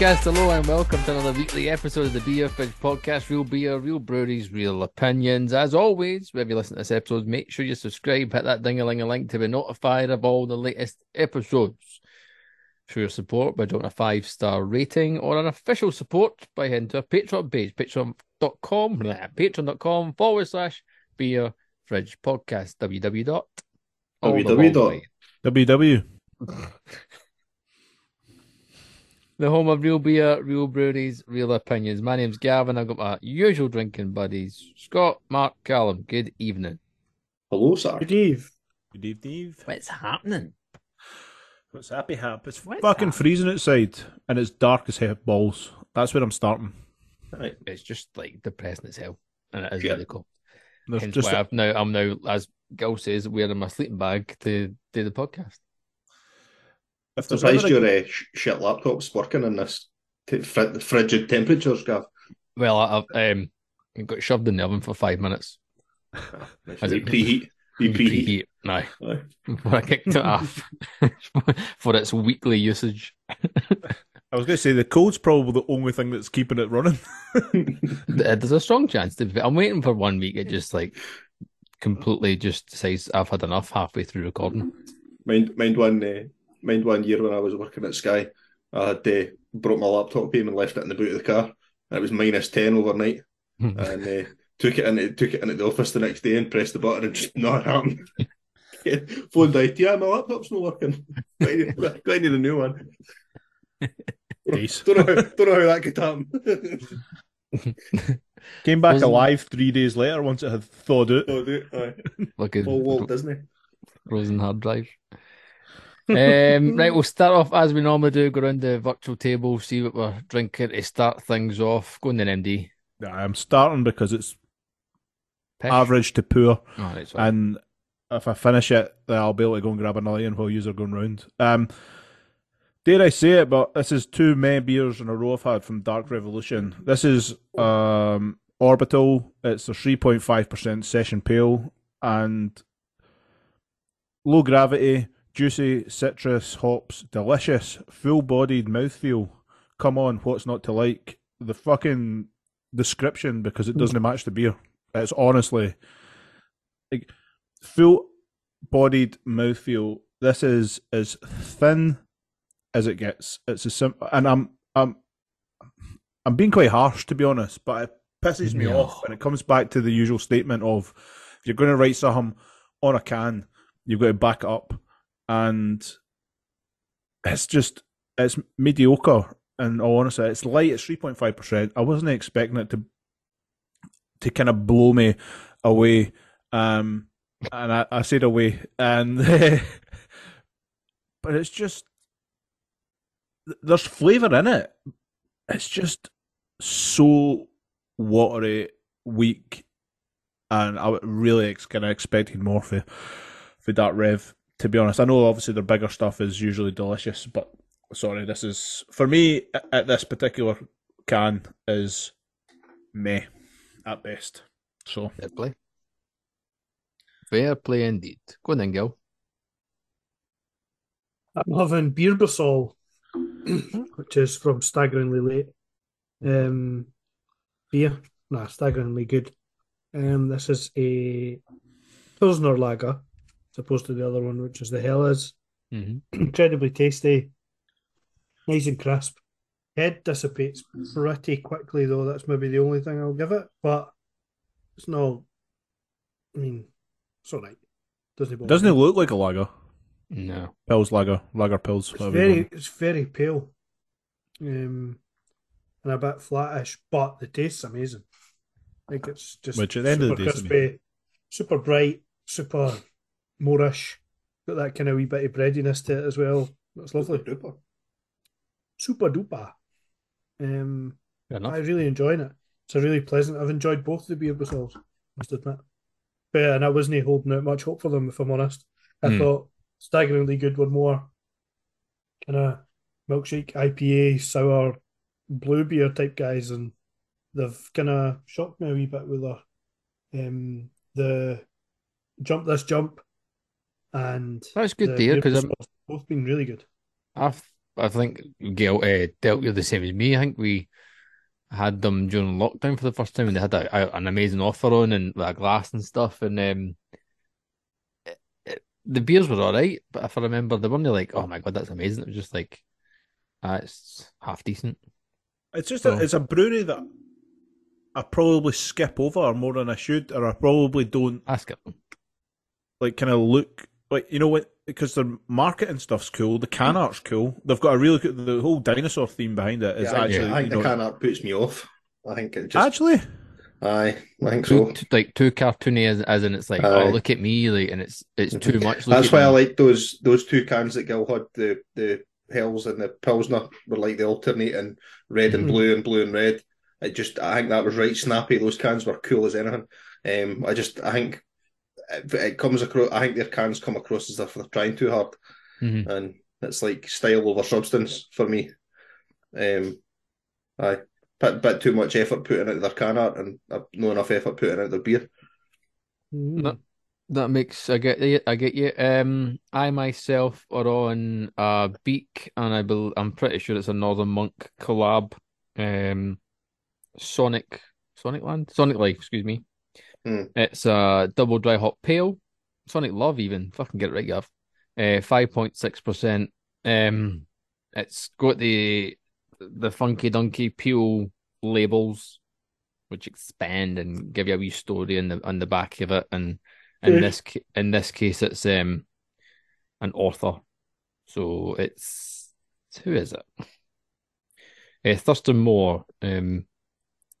Beer Fridge Podcast. Hello and welcome to another weekly episode of the Beer Fridge Podcast. Real beer, real breweries, real opinions. As always, wherever you listen to this episode, make sure you subscribe, hit that ding a ling a link to be notified of all the latest episodes. Show your support by doing a five star rating or an official support by heading to our Patreon page, patreon.com, nah, patreon.com forward slash beer fridge podcast, www. all the www. long way. WW. the home of real beer, real breweries, real opinions. My name's Gavin. I've got my usual drinking buddies, Scott, Mark, Callum. Good evening. Hello, sir. Good eve. Good evening. What's happening? What's happy hap? It's What's fucking happening? freezing outside and it's dark as hell balls. That's where I'm starting. Right. It's just like depressing as hell, and it is Yeah. really cold. There's Hence just why I've now I'm now, as Gil says, wearing my sleeping bag to do the podcast. If there's Surprised ever a- your uh, shit laptop's working in this t- fr- frigid temperatures, Gav. Well, I- I've um got shoved in the oven for five minutes. Has it- preheat? You preheat. No, Aye. before I kicked it off for its weekly usage. I was going to say the code's probably the only thing that's keeping it running. There's a strong chance. To I'm waiting for one week. It just like completely just says I've had enough halfway through recording. mind, mind one, uh, mind one year when I was working at Sky, I had uh, brought my laptop home and left it in the boot of the car, and it was minus ten overnight, and uh, took it in, took it into the office the next day and pressed the button and just not happened. Phone died. Yeah, my laptop's not working. I need, I need a new one. Nice. Don't know, how, don't know how that could happen. Came back Wasn't- alive three days later once it had thawed out. oh, dude, aye. Look at Full Walt Disney. frozen hard drive. Um, right, we'll start off as we normally do. Go around the virtual table, see what we're drinking to start things off. Going on then, MD. I'm starting because it's Pish. average to poor. Oh, right. And if I finish it, then I'll be able to go and grab another one while you are going round. Um, dare I say it, but this is two May beers in a row I've had from Dark Revolution. This is um, Orbital. It's a 3.5% session pale and low gravity, juicy citrus hops, delicious, full bodied mouthfeel. Come on, what's not to like? The fucking description because it doesn't match the beer. It's honestly like full bodied mouthfeel. This is as thin as it gets. It's as simple, and I'm I'm I'm being quite harsh to be honest, but it pisses me No. off when it comes back to the usual statement of if you're going to write something on a can, you've got to back it up, and it's just it's mediocre. And all honesty, it's light. It's three point five percent. I wasn't expecting it to to kind of blow me away. Um, and I, I said away, and but it's just there's flavour in it. It's just so watery, weak, and I really ex- kind of expected more for for that rev. To be honest, I know obviously their bigger stuff is usually delicious, but sorry, this is for me at this particular can is meh at best. So Fair play. Fair play indeed. Go on then, Gil. I'm having Beer Basol, which is from Staggeringly Late. Um, beer, nah, staggeringly good. Um, this is a Pilsner Lager, as opposed to the other one, which is the Hellas. Mm-hmm. Incredibly tasty, nice and crisp. Head dissipates pretty quickly, though. That's maybe the only thing I'll give it, but it's not. I mean, it's all right. Doesn't bother doesn't it look like a lager? No. Pills lager, lager pills. It's very, it's very pale, um, and a bit flattish, but the taste's amazing. I think it's just Which at the end of the super day is to me. crispy, super bright, super moreish. Got that kind of wee bit of breadiness to it as well. That's lovely. Duper. Super duper. Um, Fair enough. I really enjoying it. It's a really pleasant. I've enjoyed both the beer basalts, must admit. But yeah, and I wasn't holding out much hope for them, if I'm honest. I Hmm. thought staggeringly good one more kind of milkshake, IPA, sour, blue beer type guys, and they've kind of shocked me a wee bit with their um the jump this jump and That's good the to hear beer because basalts both been really good. I've I think Gail uh, dealt with the same as me. I think we had them during lockdown for the first time, and they had a, a, an amazing offer on and like, glass and stuff. And um, it, it, the beers were all right, but if I remember, they weren't like, "Oh my god, that's amazing." It was just like, uh, it's half decent. It's just So- a, it's a brewery that I probably skip over more than I should, or I probably don't Ask it. like kind of look like you know what because their marketing stuff's cool, the can art's cool. They've got a really good the whole dinosaur theme behind it is Yeah, I- actually I think you the know, can art puts me off. I think it just. actually aye, I think Too, so. too- like too cartoony, as, as in it's like, Aye. oh, look at me, like, and it's it's too much. That's at why I like those those two cans that Gil had. The the Hells and the Pilsner were like the alternating red and Mhm. blue and blue and red. It just I think that was right snappy. Those cans were cool as anything. Um, I just I think it, it comes across. I think their cans come across as if they're trying too hard, Mhm. and it's like style over substance for me. Um, aye, bit bit too much effort put into their can art, and uh, not enough effort put into their beer. No. That makes I get you. I get you. Um, I myself are on uh Beak, and I bel I'm pretty sure it's a Northern Monk collab. Um, Sonic, Sonic Land, Sonic Life. Excuse me. Hmm. It's a double dry hop pale. Sonic Love, even fucking get it right, Gav. Uh, five point six percent. Um, it's got the the funky donkey peel labels, which expand and give you a wee story in the on the back of it, and in Yeah. this in this case, it's um an author, so it's who is it? Uh, Thurston Moore um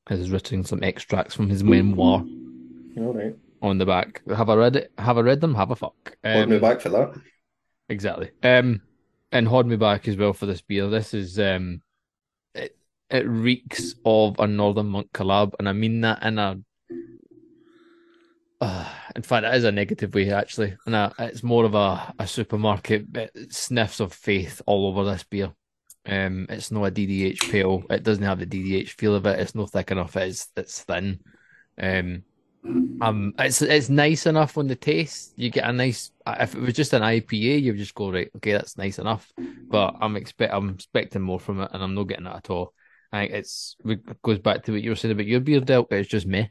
has written some extracts from his memoir All right, on the back. Have I read it? Have I read them? Have a fuck. hold me Um, back for that. Exactly. Um, and hold me back as well for this beer. This is um, it it reeks of a Northern Monk collab, and I mean that in a. Uh, in fact, it is a negative way actually, and a, it's more of a, a supermarket sniffs of faith all over this beer. Um, it's not a DDH pale. It doesn't have the DDH feel of it. It's not thick enough. It's it's thin. Um, um, it's it's nice enough on the taste. You get a nice. If it was just an IPA, you would just go right. Okay, that's nice enough. But I'm expect I'm expecting more from it, and I'm not getting it at all. I think it's it goes back to what you were saying about your beer, Delta. It's just me,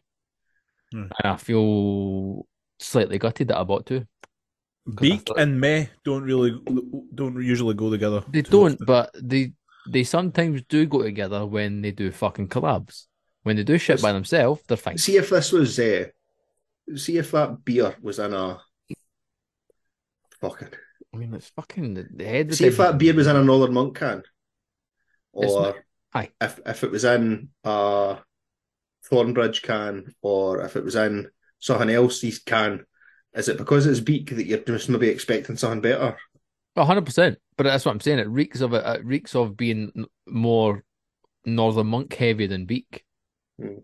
Hmm. and I feel slightly gutted that I bought two. Beak thought- and meh don't really don't usually go together. They don't, often. but they they sometimes do go together when they do fucking collabs. When they do shit by themselves, they're fine. See if this was uh, see if that beer was in a fucking I mean, it's fucking the, the head. see if that beer was in a Northern Monk can. Or aye. if if it was in a Thornbridge can or if it was in something else's can, is it because it's beak that you're just maybe expecting something better? A hundred percent. But that's what I'm saying. It reeks of it. It reeks of being more Northern Monk heavy than Beak. Hmm.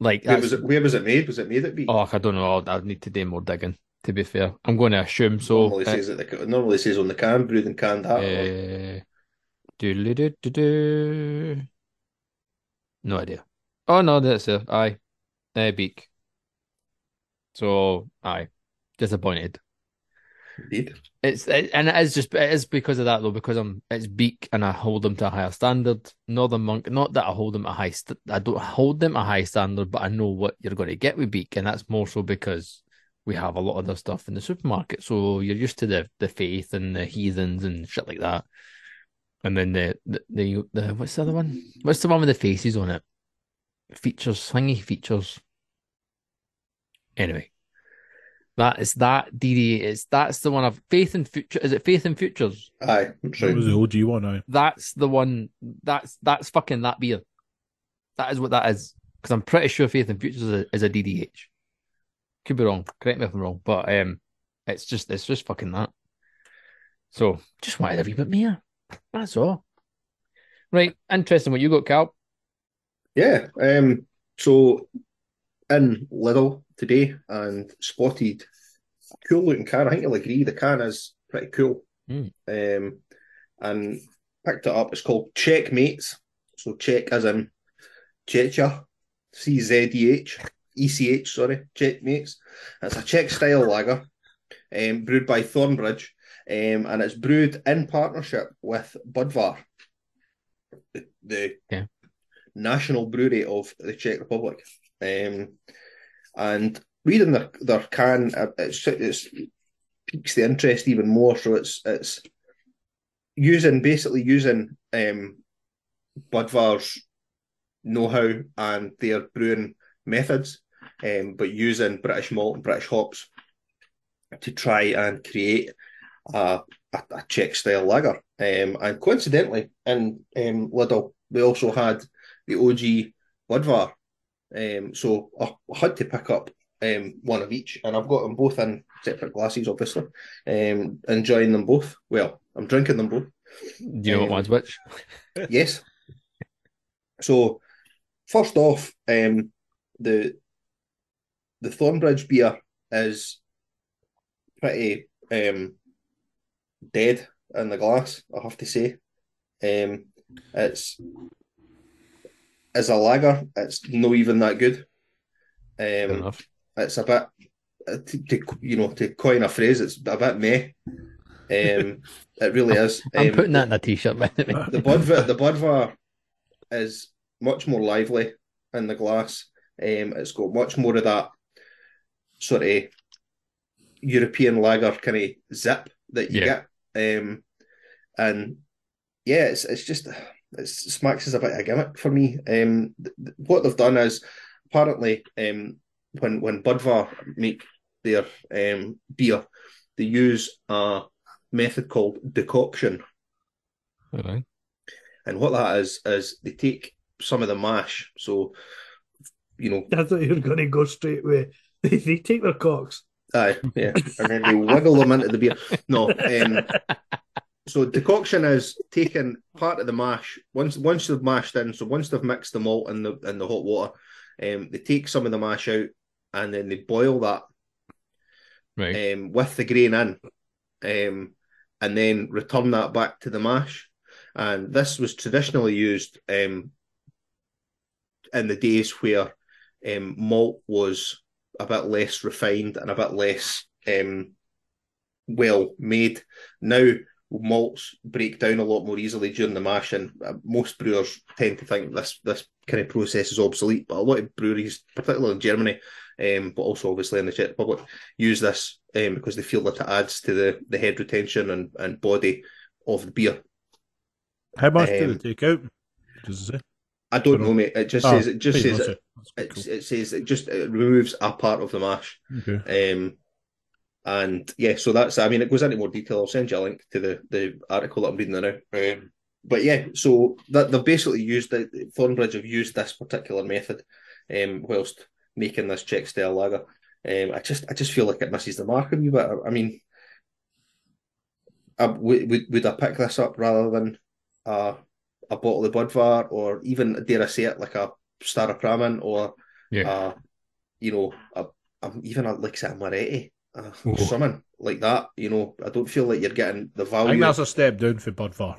Like Where was it where was it made? Was it made at beak? oh, I don't know. I'd need to do more digging. To be fair, I'm going to assume so. normally Uh, says it it normally says on the can brewed and canned uh, doodle-doo-doo-doo. No idea. Oh no, that's it. Aye, uh, Beak. So aye, disappointed. It's it, and it is just it is because of that though because I'm it's Beak and I hold them to a higher standard. Northern Monk, not that I hold them a high st- I don't hold them a high standard, but I know what you're going to get with Beak, and that's more so because we have a lot of their stuff in the supermarket, so you're used to the the faith and the heathens and shit like that. And then the the the, the what's the other one? What's the one with the faces on it? Features, swingy features. Anyway. That is that DD is that's the one of Faith and Future. Is it Faith and Futures? Aye, That true. was the OG one now. That's the one. That's that's fucking that beer. That is what that is. Because I'm pretty sure Faith and Futures is a, is a DDH. Could be wrong. Correct me if I'm wrong. But um, it's just it's just fucking that. So just wanted a wee bit more. That's all. Right. Interesting. What you got, Cal? Yeah. Um. So in Lidl today and spotted a cool looking can. I think you'll agree the can is pretty cool. Mm. Um. And picked it up. It's called Checkmates. So check as in Checha, C Z E H E C H. Sorry, Checkmates. It's a Czech style lager, um, brewed by Thornbridge. um, and it's brewed in partnership with Budvar, the, the Yeah. national brewery of the Czech Republic. Um, and reading their their can, uh, it's, it's piques the interest even more. So it's it's using basically using um, Budvar's know-how and their brewing methods, um, but using British malt and British hops to try and create a, a, a Czech style lager. Um, and coincidentally, in um, Lidl, we also had the OG Budvar. Um, so I had to pick up um, one of each, and I've got them both in separate glasses, obviously. Um, enjoying them both. Well, I'm drinking them both. Do you know what Um, one's which? yes. So, first off, um, the the Thornbridge beer is pretty um, dead in the glass. I have to say, um, it's as a lager, it's not even that good. Um, it's a bit uh, to, to you know to coin a phrase, it's a bit meh. Um, it really is. I'm Um, putting that in a t-shirt, by the way. the Budvar the Budvar is much more lively in the glass. Um, it's got much more of that sort of European lager kind of zip that you Yeah. get. Um, and yeah, it's it's just smacks is a bit of a gimmick for me. Um, th- th- what they've done is apparently um, when when Budvar make their um, beer, they use a method called decoction. All right. And what that is is they take some of the mash. So, you know, I thought you were going to go straight with they, they take their cocks. aye, yeah, and then they wiggle them into the beer. No, um, so decoction is taking part of the mash once once they've mashed in. So once they've mixed the malt in the in the hot water, um, they take some of the mash out and then they boil that Right. um, with the grain in, um, and then return that back to the mash. And this was traditionally used um, in the days where um, malt was a bit less refined and a bit less um, well made. Now malts break down a lot more easily during the mash, and uh, most brewers tend to think this this kind of process is obsolete. But a lot of breweries, particularly in Germany, um, but also obviously in the Czech Republic, use this um, because they feel that it adds to the, the head retention and, and body of the beer. How much do Um, they take out? Does it say? I don't Dunno. mate. It just Oh, says it just says it. That's it, it says it just it removes a part of the mash. Okay. Um, and yeah, so that's I mean it goes into more detail. I'll send you a link to the the article that I'm reading now. Um, but yeah, so that they've basically used the Thornbridge have used this particular method, um, whilst making this Czech style lager. Um, I just I just feel like it misses the mark a wee bit. I mean, I, would, would would I pick this up rather than a a bottle of Budvar or even dare I say it like a Staropramen or Yeah. uh, you know, a, a, even a, like say a Moretti uh, Ooh. something like that. You know, I don't feel like you're getting the value. I value. think that's a step down for Budvar.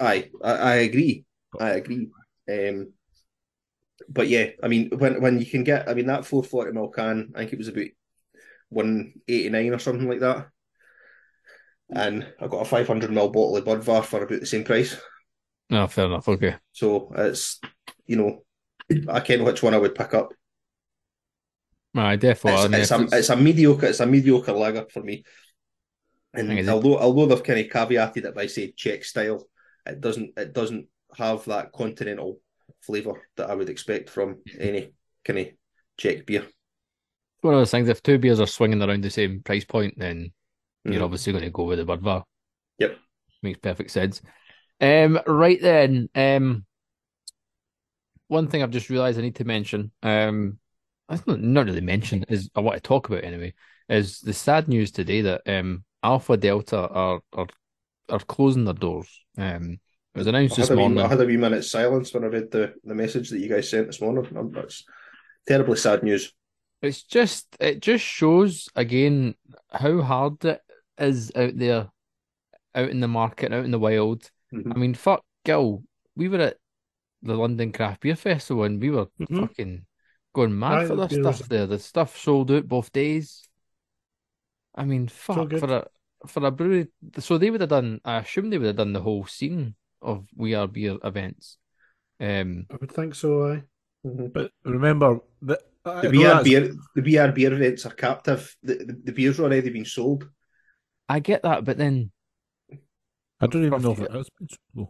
Aye, I, I agree. I agree. Um, but yeah, I mean, when when you can get, I mean, that 440 ml can, I think it was about 189 or something like that. And I got a 500 ml bottle of Budvar for about the same price. No, fair enough. Okay. So it's, you know, I can't know which one I would pick up. Right, definitely. It's, it's, a, it's a mediocre, it's a mediocre lager for me. And although although they've kind of caveated it by saying Czech style, it doesn't it doesn't have that continental flavour that I would expect from any kind of Czech beer. one of those things. If two beers are swinging around the same price point, then you're Mhm. obviously going to go with the Budvar. Yep. Makes perfect sense. Um, right then, um, one thing I've just realised I need to mention, um, that's not, not really mention, is I want to talk about anyway, is the sad news today that um, Alpha Delta are are are closing their doors. Um, it was announced I this had, a wee, morning. I had a wee minute's silence when I read the, the message that you guys sent this morning. That's terribly sad news. It's just it just shows again how hard it is out there, out in the market, out in the wild. Mhm. I mean, fuck, Gil, we were at the London Craft Beer Festival and we were Mhm. fucking going mad Aye, for the this beer was- stuff there. The stuff sold out both days. I mean, fuck good. for a for a brewery, so they would have done. I assume they would have done the whole scene of We Are Beer events. Um, I would think so. Aye. Mhm. But remember that The know VR beer, the VR beer events are captive. The, the, the beer's already been sold. I get that, but then I don't even know if it has been sold.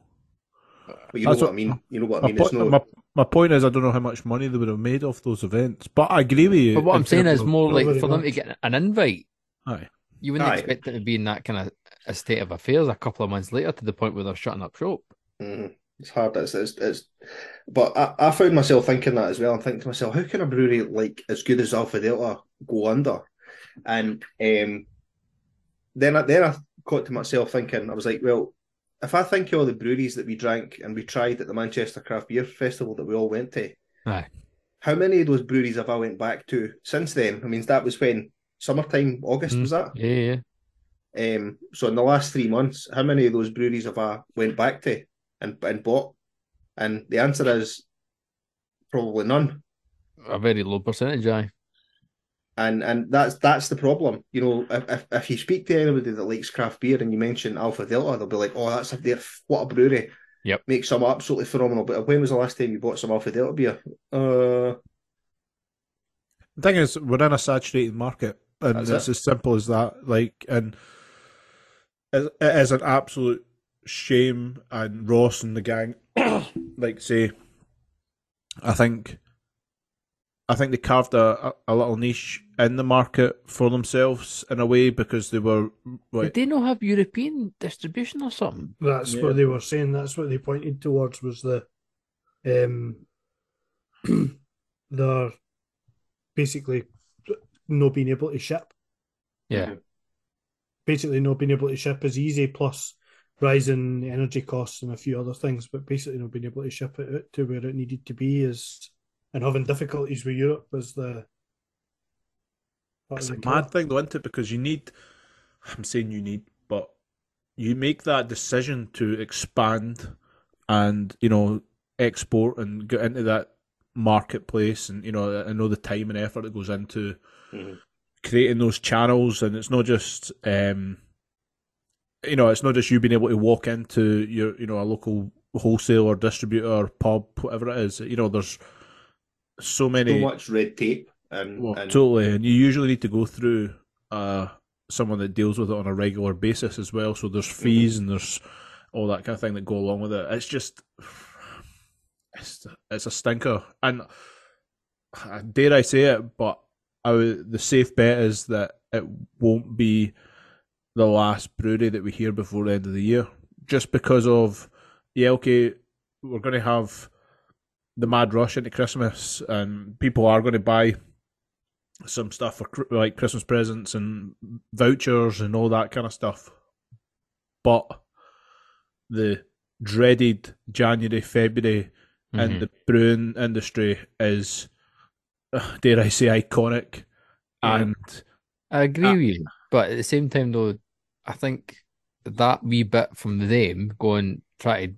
But you know what, what- I mean. You know what I My, mean. It's po- no. my, my point is, I don't know how much money they would have made off those events. But I agree with you. But what I'm saying is more like very for them to get an invite. Aye. You wouldn't Aye. expect it to be in that kind of a state of affairs a couple of months later to the point where they're shutting up shop. Mhm. It's hard. It's, it's, it's but I, I found myself thinking that as well. I'm thinking to myself, how can a brewery like as good as Alpha Delta go under? And um, then I, then I got to myself thinking, I was like, well, if I think of all the breweries that we drank and we tried at the Manchester Craft Beer Festival that we all went to, Aye. how many of those breweries have I went back to since then? I mean, that was when summertime, August Mm. was that? Yeah, yeah. Um, so in the last three months, how many of those breweries have I went back to and and bought? And the answer is probably none. A very low percentage, aye. And and that's that's the problem. You know, if, if if you speak to anybody that likes craft beer and you mention Alpha Delta, they'll be like, "Oh, that's a their what a brewery." Yep. Makes some absolutely phenomenal. But when was the last time you bought some Alpha Delta beer? Uh, The thing is, we're in a saturated market, and That's it's it. as simple as that. Like, and it it is an absolute shame. And Ross and the gang, like, say, I think, I think they carved a, a, a little niche in the market for themselves in a way because they were Did like, they not have European distribution or something? That's Yeah. what they were saying. That's what they pointed towards was the um they're basically not being able to ship. Yeah. Basically not being able to ship is easy plus rising energy costs and a few other things, but basically not being able to ship it out to where it needed to be is and having difficulties with Europe is the It's a mad thing, though, isn't it? Because you need, I'm saying you need, but you make that decision to expand and, you know, export and get into that marketplace. And, you know, I know the time and effort that goes into Mhm. creating those channels. And it's not just, um, you know, it's not just you being able to walk into your, you know, a local wholesaler, distributor, pub, whatever it is. You know, there's so many. so much red tape and, Well, and totally, and you usually need to go through uh, someone that deals with it on a regular basis as well. So there's fees and there's all that kind of thing that go along with it. It's just, it's it's a stinker, and dare I say it, but I would, the safe bet is that it won't be the last brewery that we hear before the end of the year, just because of yeah, okay, we're going to have the mad rush into Christmas, and people are going to buy some stuff for like Christmas presents and vouchers and all that kind of stuff. But the dreaded January, February in Mhm. the brewing industry is, uh, dare I say, iconic. Yeah. And I agree Ah. with you, but at the same time, though, I think that wee bit from them going try to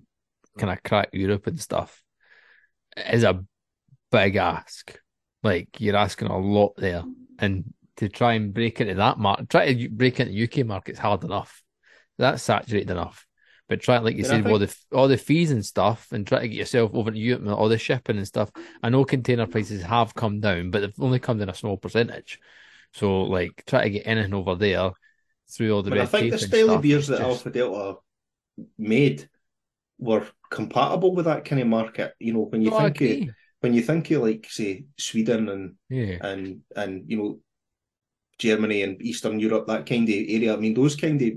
kind of crack Europe and stuff is a big ask. Like you're asking a lot there, and to try and break into that market, try to break into the UK market's hard enough. That's saturated enough. But try like you I said, all the all the fees and stuff, and try to get yourself over to Europe, and all the shipping and stuff. I know container prices have come down, but they've only come down a small percentage. So like try to get anything over there through all the But I think the style stuff, of beers that just- Alpha Delta made were compatible with that kind of market. You know, when you No, think. When you think of like say Sweden and yeah, and and you know Germany and Eastern Europe, that kind of area. I mean, those kind of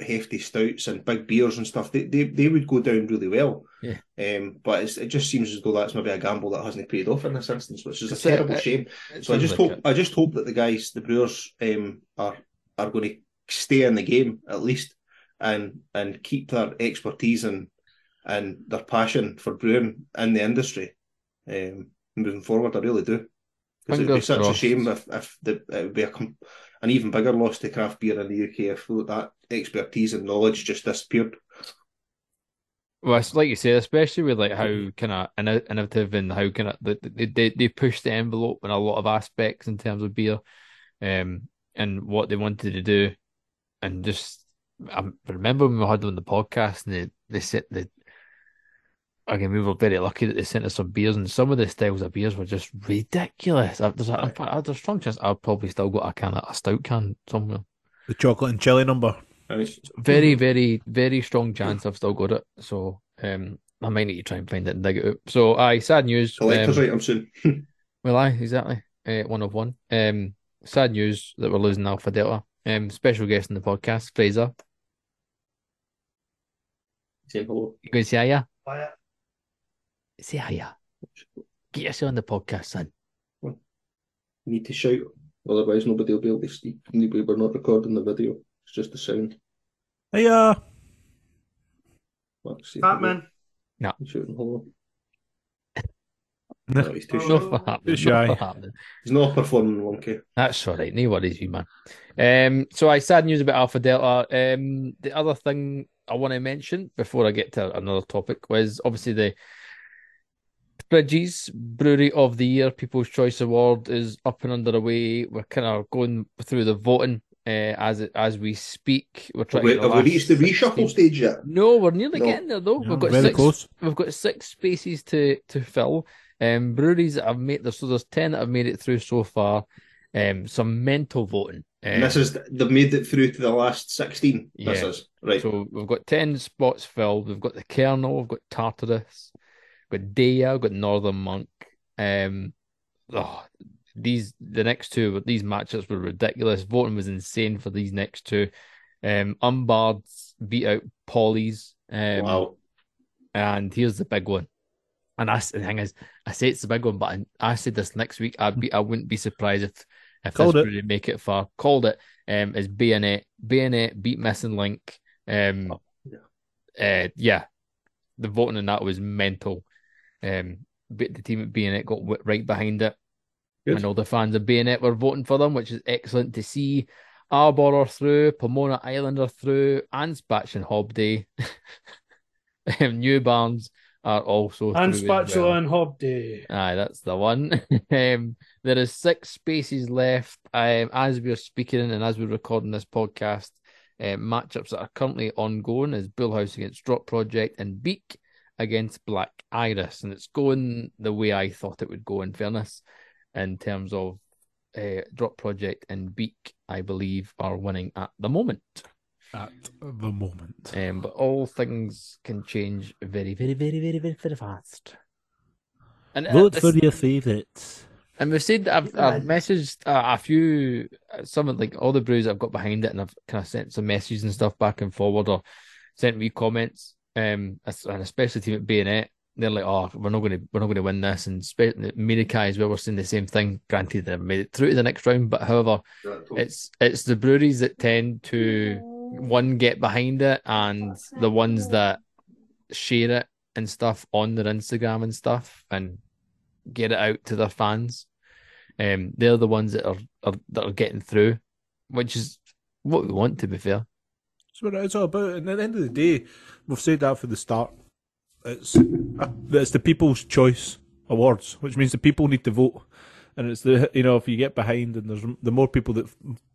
hefty stouts and big beers and stuff, they they, they would go down really well. Yeah. Um, but it's, it just seems as though that's maybe a gamble that hasn't paid off in this instance, which is a It's a- terrible it- shame. It So I just like hope it. I just hope that the guys, the brewers, um, are are going to stay in the game at least and and keep their expertise and and their passion for brewing in the industry um, moving forward. I really do. Because it'd be Fingers such a shame if if the, it would be a, an even bigger loss to craft beer in the UK if that expertise and knowledge just disappeared. Well, it's like you say, especially with like how kind of innovative and how kind of they, they they push the envelope in a lot of aspects in terms of beer, um, and what they wanted to do, and just I remember when we had them on the podcast and they, they sent the again we were very lucky that they sent us some beers and some of the styles of beers were just ridiculous. There's a, in fact, there's a strong chance I've probably still got a can of a stout can somewhere. The chocolate and chili number. Very, very, very strong chance I've still got it. So um I might need to try and find it and dig it out. So aye, sad news. Collector's Um, item soon. Well, aye, exactly. Uh, one of one. Um, sad news that we're losing Alpha Delta. Um, special guest in the podcast, Fraser. Saying hello. You going to say hiya? Quiet. Say hiya. Get yourself on the podcast, son. You need to shout, otherwise nobody will be able to see. We We're not recording the video. It's just the sound. Hey, uh, Well, see if Batman. he's Shouting hello. No. No, he's too Oh. shy. No for happening. Too no shy. for happening. He's not performing wonky. That's all right. No worries, you man. Um, so I sad news about Alpha Delta. Um, the other thing I want to mention before I get to another topic was obviously the Bridges Brewery of the Year People's Choice Award is up and under underway. We're kind of going through the voting uh, as it, as we speak. We're trying. Have to we, get the have we reached the reshuffle 16 stage yet? No, we're nearly No. getting there though. Yeah, we've got very six. close. We've got six spaces to to fill. Um, breweries that have made there, so there's ten that have made it through so far. Um, some mental voting. And Um, this is they've made it through to the last sixteen. This is right. So we've got 10 spots filled. We've got the Kernel, we've got Tartarus, we've got Daya, got Northern Monk. Um, oh, these the next two, these matchups were ridiculous. Voting was insane for these next two. Um, Unbarred beat out Polly's. Um, wow. and here's the big one. And I, the thing is, I say it's the big one, but I, I said this next week. I'd be, I wouldn't be surprised if if Called this it. really make it far. Called it. Um, is Bayonet. Bayonet beat Missing Link. Um, uh, yeah, the voting on that was mental. Um, but the team at Bayonet got right behind it. Good. And all the fans of Bayonet were voting for them, which is excellent to see. Arbor are through, Pomona Island are through, Anspach and Hobday. um, New Barns are also And through Spatula well. and Hobday. Aye, that's the one. um, there is six spaces left. Um, as we are speaking and as we're recording this podcast, uh, matchups that are currently ongoing is Bullhouse against Drop Project and Beak against Black Iris, and it's going the way I thought it would go. In fairness, in terms of uh, Drop Project and Beak, I believe are winning at the moment. At the moment. Um, but all things can change very, very, very, very, very, very fast. And uh, Vote this- for your favourites. And we've said that I've, I've messaged uh, a few, uh, some of like all the brews I've got behind it, and I've kind of sent some messages and stuff back and forward, or sent me comments. Um, and especially team at Bayonet, they're like, "Oh, we're not going to, we're not going to win this." And spe- Minikai as well, we're seeing the same thing. Granted, they made it through to the next round, but however, it's it's the breweries that tend to one get behind it, and the ones that share it and stuff on their Instagram and stuff, and get it out to their fans. Um, they're the ones that are, are that are getting through, which is what we want. To be fair, That's what it's all about. And at the end of the day, we've said that for the start. It's it's the People's Choice Awards, which means the people need to vote. And it's the you know if you get behind and there's the more people that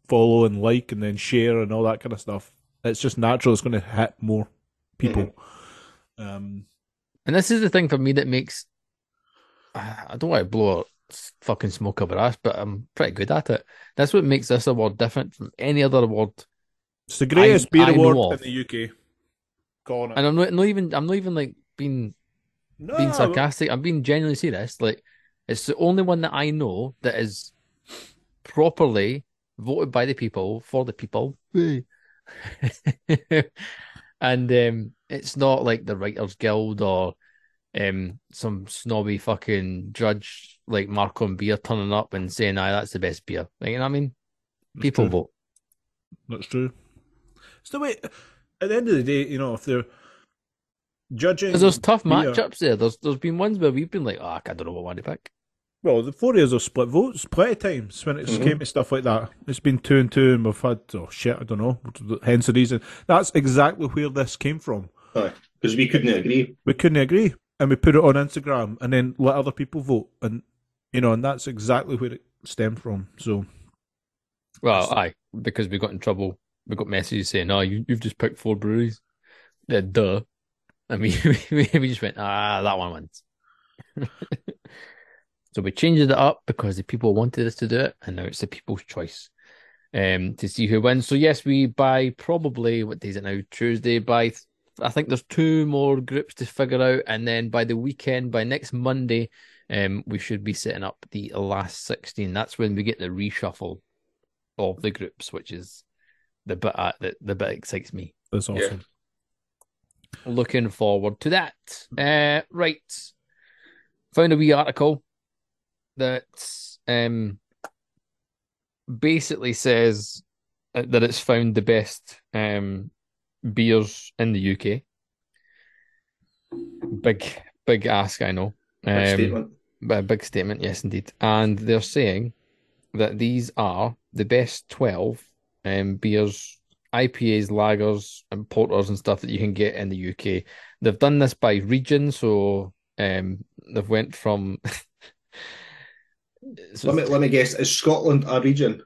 follow and like and then share and all that kind of stuff, it's just natural. It's going to hit more people. Um, and this is the thing for me that makes I don't want to blow a fucking smoke up our ass, but I'm pretty good at it. That's what makes this award different from any other award. It's the greatest beer I award in the UK. Calling it. And I'm not, not even I'm not even like being No, being sarcastic. I'm being genuinely serious. Like it's the only one that I know that is properly voted by the people for the people. and um, it's not like the Writers Guild or um, some snobby fucking judge like Markham Beer turning up and saying, "Aye, that's the best beer." Like, you know what I mean? People true. vote. That's true. It's the way. At the end of the day, you know, if they're judging, Because there's tough beer- matchups there. There's there's been ones where we've been like, "Oh, I don't know what one to pick." Well, the four years have split votes plenty of times when it's Mhm. came to stuff like that. It's been two and two, and we've had oh shit, I don't know. Hence the reason. That's exactly where this came from. because we couldn't agree. We couldn't agree, and we put it on Instagram, and then let other people vote, and you know, and that's exactly where it stemmed from. So Well, aye, because we got in trouble we got messages saying, "Oh, you, you've just picked four breweries." Yeah, duh. And we we, we just went, "Ah, that one wins." so we changed it up because the people wanted us to do it, and now it's the people's choice um, to see who wins. So yes, we buy probably what day is it now? Tuesday. By I think there's two more groups to figure out, and then by the weekend, by next Monday, um, we should be setting up the last sixteen. That's when we get the reshuffle of the groups, which is the bit uh, the, the bit excites me. That's awesome. Looking forward to that. Uh, right, found a wee article that um basically says uh, that it's found the best um beers in the UK. Big, big ask, I know. Big Um, statement. but a big statement, yes, indeed. And they're saying that these are the best 12 um, beers, IPAs, lagers, and porters and stuff that you can get in the UK. They've done this by region, so um, they've went from. so, Let me let me guess. Is Scotland a region?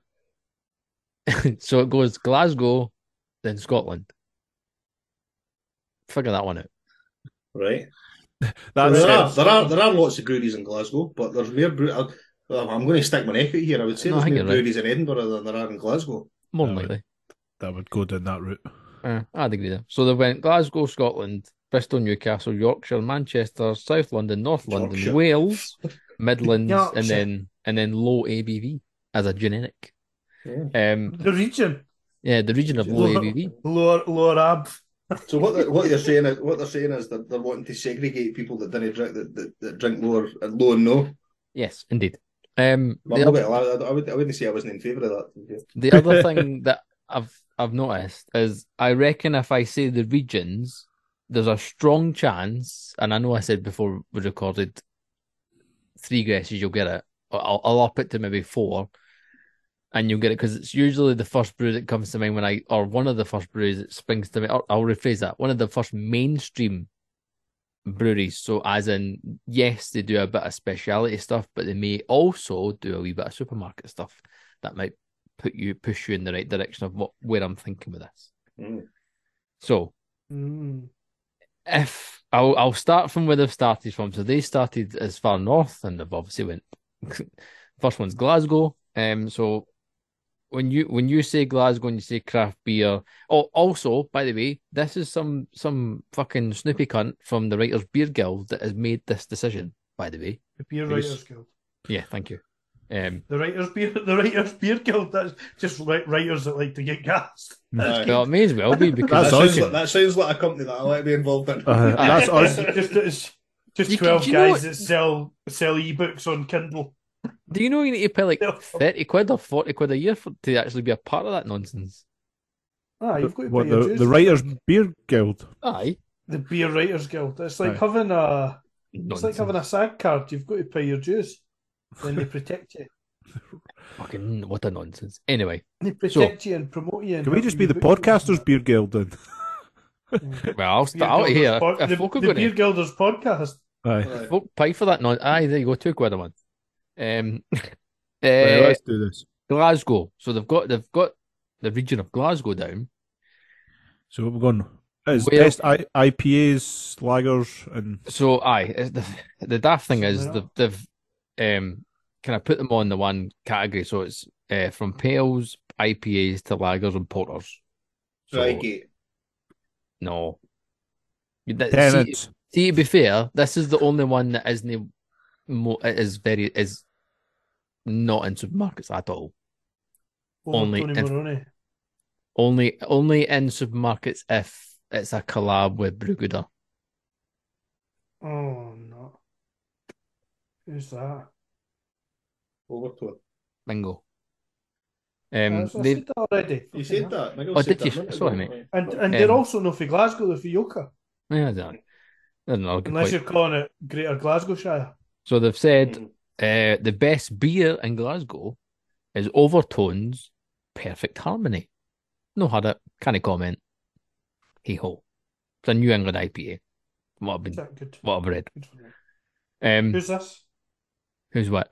so it goes Glasgow, then Scotland. Figure that one out. Right. That's there, are, there are there are lots of breweries in Glasgow, but there's more brew. I- well, I'm going to stick my neck out here. I would say No, I there's more you're right. breweries in Edinburgh than there are in Glasgow. More Yeah, than but- likely. That would go down that route. Uh, I'd agree there. So they went Glasgow, Scotland, Bristol, Newcastle, Yorkshire, Manchester, South London, North London, Yorkshire. Wales, Midlands, and then and then low ABV as a generic. Yeah. Um, The region, yeah, the region of low Lower- ABV. lower lower ab. So what they're, what they're saying is what they're saying is that they're wanting to segregate people that didn't drink that, that, that drink lower low and no. Yes, indeed. Um, Well, other, I, I would I wouldn't say I wasn't in favour of that. the other thing that I've I've noticed is I reckon if I say the regions, there's a strong chance, and I know I said before we recorded three guesses, you'll get it. I'll, I'll up it to maybe four, and you'll get it because it's usually the first brew that comes to mind when I, or one of the first brews that springs to me. Or I'll rephrase that: one of the first mainstream breweries. So, as in, yes, they do a bit of speciality stuff, but they may also do a wee bit of supermarket stuff that might put you push you in the right direction of what where I'm thinking with this. Mm. So, Mm. if I'll I'll start from where they've started from. So they started as far north, and they've obviously went. First one's Glasgow. Um, so when you when you say Glasgow and you say craft beer, oh, also by the way, this is some some fucking snoopy cunt from the Writers Beer Guild that has made this decision. By the way, The Beer Who's- Writers Guild. yeah, thank you. Um, The Writers Beer the Writers Beer Guild. That's just wri- writers that like to get gassed. Aye. well, it may as well be because That's sounds like, that sounds like a company that I like to be involved in. Uh, that's us. just it's just twelve do you guys that sell sell ebooks on Kindle. Do you know you need to pay like No. thirty quid or forty quid a year for to actually be a part of that nonsense? Ah, you've got to What pay your the, dues. the Writers Beer Guild? Aye, The Beer Writers Guild. It's like Aye. having a it's like having a SAG card. You've got to pay your dues. Then they protect you. fucking what a nonsense. Anyway, They protect you and promote you. and Can we just be the. Podcasters Beer Guild then? well, I'll Beer start out here. pod- If the, the Beer Guilders podcast. Aye. Aye. folk pay for that, non aye, there you go, two quid a month. Um, Right, uh, let's do this. Glasgow. So they've got they've got the region of Glasgow down. So we're going. Is Well- best I, IPAs, lagers, and So aye, the the daft thing is they've, they've um can I put them on the one category? So it's uh, from pales, IPAs to lagers and porters. So, Drygate. No. That- see, Tennent's. see, to be fair, this is the only one that isn't mo- is very is not in supermarkets at all. Over Only Tony if- Maroney. Only only in supermarkets if it's a collab with Brewgooder. Oh no. Who's that? Overtone. Bingo. Um, I, I they said that already. You said that. Miguel Oh, said did that you? a Sorry, mate. And and Um, they're also not for Glasgow, they're for Yoker. yeah, I don't, I don't know. Unless point. you're calling it Greater Glasgowshire. So they've said Mm. Uh, the best beer in Glasgow is Overtones Perfect Harmony. No had it. Can't comment. Hey ho. It's a New England IPA. What I've been, good? what I've read. Good. Um, Who's this? who's what?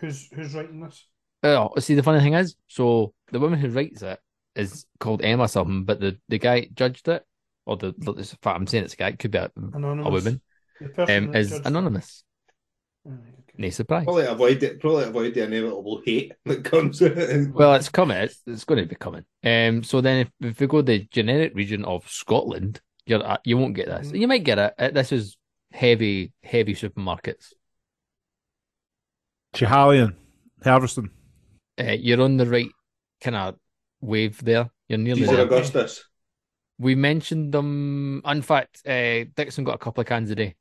Who's who's writing this? Oh, see, the funny thing is, so the woman who writes it is called Emma something, but the, the guy judged it, or the, the fact, I'm saying it's a guy, it could be a, a woman, um, is anonymous. It. Aye, okay. No surprise. Probably avoid it. Probably avoid the inevitable hate that comes. in. Well, it's coming. It's, it's going to be coming. Um, so then, if, if we go the generic region of Scotland, you're uh, you won't get this. Mhm. You might get it. Uh, This is heavy, heavy supermarkets. Schiehallion, Harviestoun. Uh, you're on the right kind of wave there. You're nearly Caesar there. Augustus. We mentioned them. In fact, uh, Dixon got a couple of cans a day.